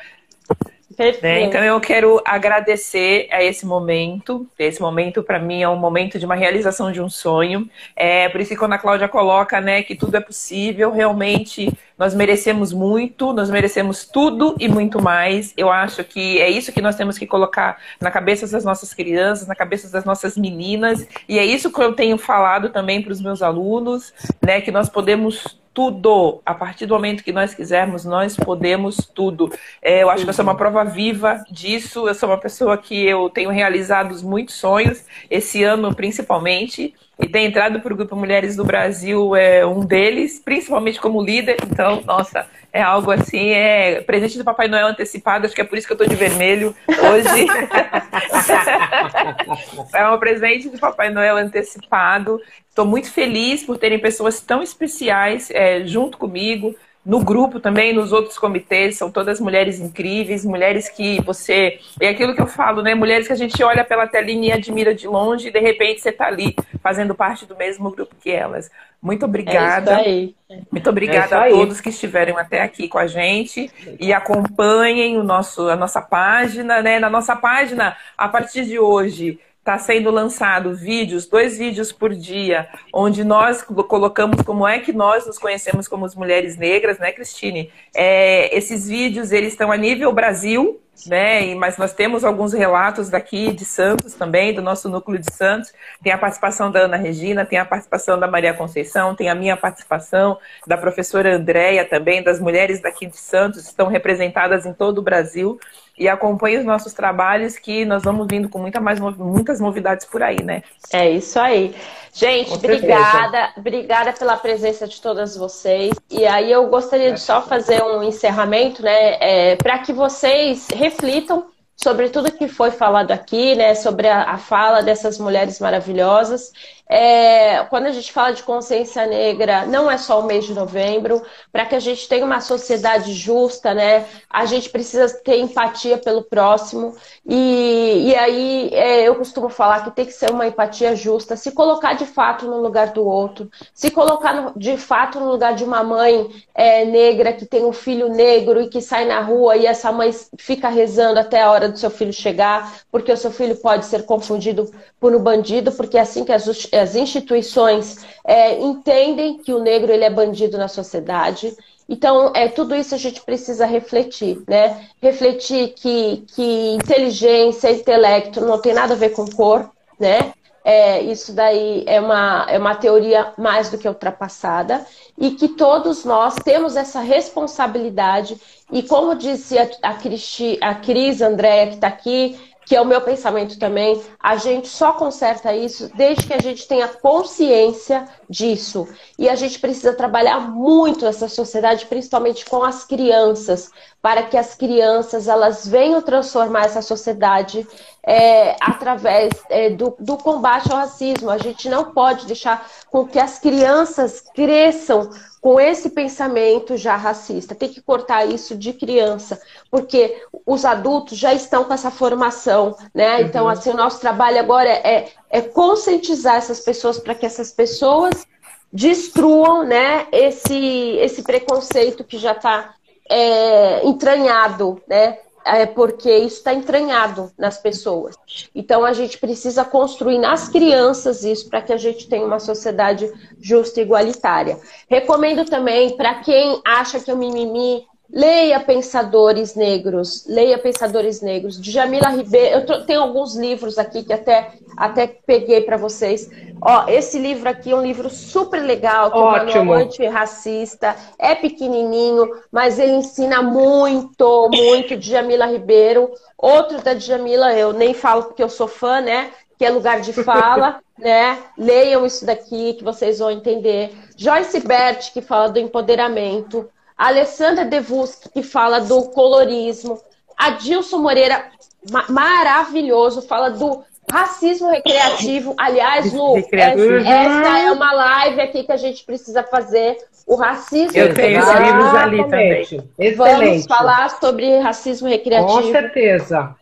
Né? Então eu quero agradecer a esse momento. Esse momento para mim é um momento de uma realização de um sonho. É por isso que quando a Cláudia coloca, né, que tudo é possível, realmente nós merecemos muito, nós merecemos tudo e muito mais. Eu acho que é isso que nós temos que colocar na cabeça das nossas crianças, na cabeça das nossas meninas, e é isso que eu tenho falado também para os meus alunos, né, que nós podemos tudo. A partir do momento que nós quisermos, nós podemos tudo. É, eu acho que eu sou uma prova viva disso. Eu sou uma pessoa que eu tenho realizado muitos sonhos, esse ano principalmente. E ter entrado para o Grupo Mulheres do Brasil é um deles, principalmente como líder. Então, nossa, é algo assim, é presente do Papai Noel antecipado, acho que é por isso que eu estou de vermelho hoje. é um presente do Papai Noel antecipado. Estou muito feliz por terem pessoas tão especiais é, junto comigo, no grupo também, nos outros comitês, são todas mulheres incríveis, mulheres que você. É aquilo que eu falo, né? Mulheres que a gente olha pela telinha e admira de longe e de repente você está ali, fazendo parte do mesmo grupo que elas. Muito obrigada. É Muito obrigada é a todos que estiveram até aqui com a gente e acompanhem o nosso, a nossa página, né? Na nossa página, a partir de hoje, está sendo lançado vídeos, dois vídeos por dia, onde nós colocamos como é que nós nos conhecemos como as mulheres negras, né, Cristine? É, esses vídeos, eles estão a nível Brasil, né? Mas nós temos alguns relatos daqui de Santos também, do nosso núcleo de Santos. Tem a participação da Ana Regina, tem a participação da Maria Conceição, tem a minha participação, da professora Andréia também, das mulheres daqui de Santos, estão representadas em todo o Brasil e acompanhe os nossos trabalhos que nós vamos vindo com muita mais, muitas novidades por aí, né? É isso aí. Gente, obrigada, obrigada pela presença de todas vocês. E aí eu gostaria de só fazer um encerramento, né, é, para que vocês reflitam sobre tudo que foi falado aqui, né, sobre a, a fala dessas mulheres maravilhosas é, quando a gente fala de consciência negra, não é só o mês de novembro. Para que a gente tenha uma sociedade justa, né, a gente precisa ter empatia pelo próximo. E, e aí é, eu costumo falar que tem que ser uma empatia justa, se colocar de fato no lugar do outro, se colocar no, de fato no lugar de uma mãe é, negra que tem um filho negro e que sai na rua e essa mãe fica rezando até a hora do seu filho chegar, porque o seu filho pode ser confundido por um bandido, porque é assim que as as instituições é, entendem que o negro ele é bandido na sociedade. Então, é, tudo isso a gente precisa refletir, né? Refletir que, que inteligência, intelecto não tem nada a ver com cor, né? É, isso daí é uma, é uma teoria mais do que ultrapassada e que todos nós temos essa responsabilidade e como disse a, a, Cristi, a Cris Andréia que está aqui, que é o meu pensamento também, a gente só conserta isso desde que a gente tenha consciência disso. E a gente precisa trabalhar muito essa sociedade, principalmente com as crianças, para que as crianças elas venham transformar essa sociedade é, através é, do, do, combate ao racismo. A gente não pode deixar com que as crianças cresçam com esse pensamento já racista. Tem que cortar isso de criança, porque os adultos já estão com essa formação, né? Então, uhum. assim, o nosso trabalho agora é, é conscientizar essas pessoas para que essas pessoas destruam, né, esse, esse preconceito que já está é, entranhado, né? É porque isso está entranhado nas pessoas. Então a gente precisa construir nas crianças isso para que a gente tenha uma sociedade justa e igualitária. Recomendo também para quem acha que o mimimi Leia Pensadores Negros, leia Pensadores Negros, de Jamila Ribeiro. Eu tenho alguns livros aqui que até, até peguei para vocês. Ó, esse livro aqui é um livro super legal, que Ótimo. é um antirracista, é pequenininho, mas ele ensina muito, muito de Jamila Ribeiro. Outro da Djamila, eu nem falo porque eu sou fã, né? Que é lugar de fala, né? Leiam isso daqui que vocês vão entender. Joyce Bert, que fala do empoderamento. A Alessandra Devuschi, que fala do colorismo. Adilson Moreira, ma maravilhoso, fala do racismo recreativo. Aliás, Lu, recreativo. essa é uma live aqui que a gente precisa fazer. O racismo Eu tenho os livros ali também. Excelente. Vamos falar sobre racismo recreativo. Com certeza.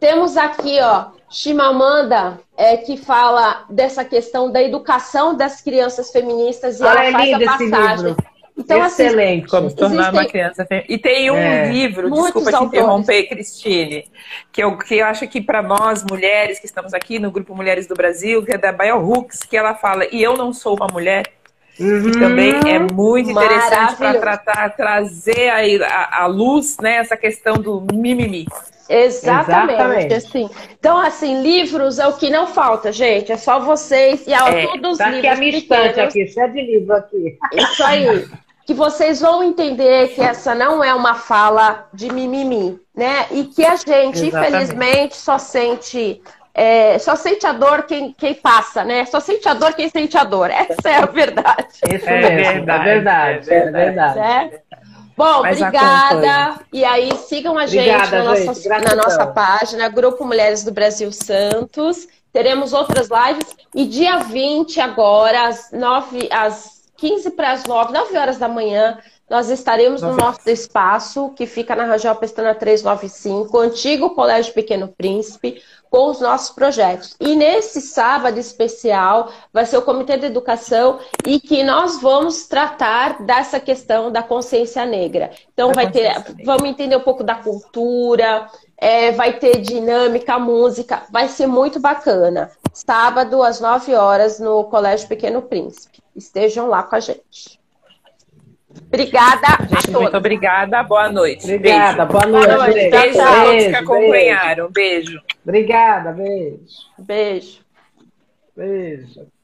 Temos aqui, ó, Chimamanda, é, que fala dessa questão da educação das crianças feministas e ah, ela é faz a passagem. Então, assim, Excelente. Assim, como se tornar existem... uma criança E tem um é. livro, desculpa te interromper, Cristine, que eu, que eu acho que para nós, mulheres que estamos aqui no Grupo Mulheres do Brasil, que é da Bell Hooks, que ela fala, e eu não sou uma mulher, Uhum. Que também é muito interessante para tratar, trazer a, a, luz, né, essa questão do mimimi. Exatamente, Exatamente, assim. Então, assim, livros é o que não falta, gente. É só vocês e a, é, todos os tá livros. Aqui a minha estante aqui, cheio de livro aqui. Isso aí que vocês vão entender que essa não é uma fala de mimimi, né? E que a gente, Exatamente. infelizmente, só sente é, só sente a dor quem, quem passa, né? Só sente a dor quem sente a dor. Essa é a verdade. Isso é, mesmo, é verdade, é verdade. É Bom, Mas obrigada. E aí, sigam a obrigada, gente, na, gente. Nossa, na nossa página, Grupo Mulheres do Brasil Santos. Teremos outras lives. E dia 20, agora, às 9, às 15 para as 9, 9 horas da manhã, nós estaremos no nosso espaço, que fica na Rangel Pestana 395, antigo Colégio Pequeno Príncipe, com os nossos projetos. E nesse sábado especial vai ser o Comitê de Educação e que nós vamos tratar dessa questão da consciência negra. Então, da vai ter, negra. vamos entender um pouco da cultura, é, vai ter dinâmica, música, vai ser muito bacana. Sábado, às 9 horas, no Colégio Pequeno Príncipe. Estejam lá com a gente. Obrigada gente, Muito obrigada. Boa noite. Obrigada. Beijo. Boa noite. Boa noite. Beijo, beijo a todos que acompanharam. Beijo. Obrigada. Beijo. Beijo. Beijo.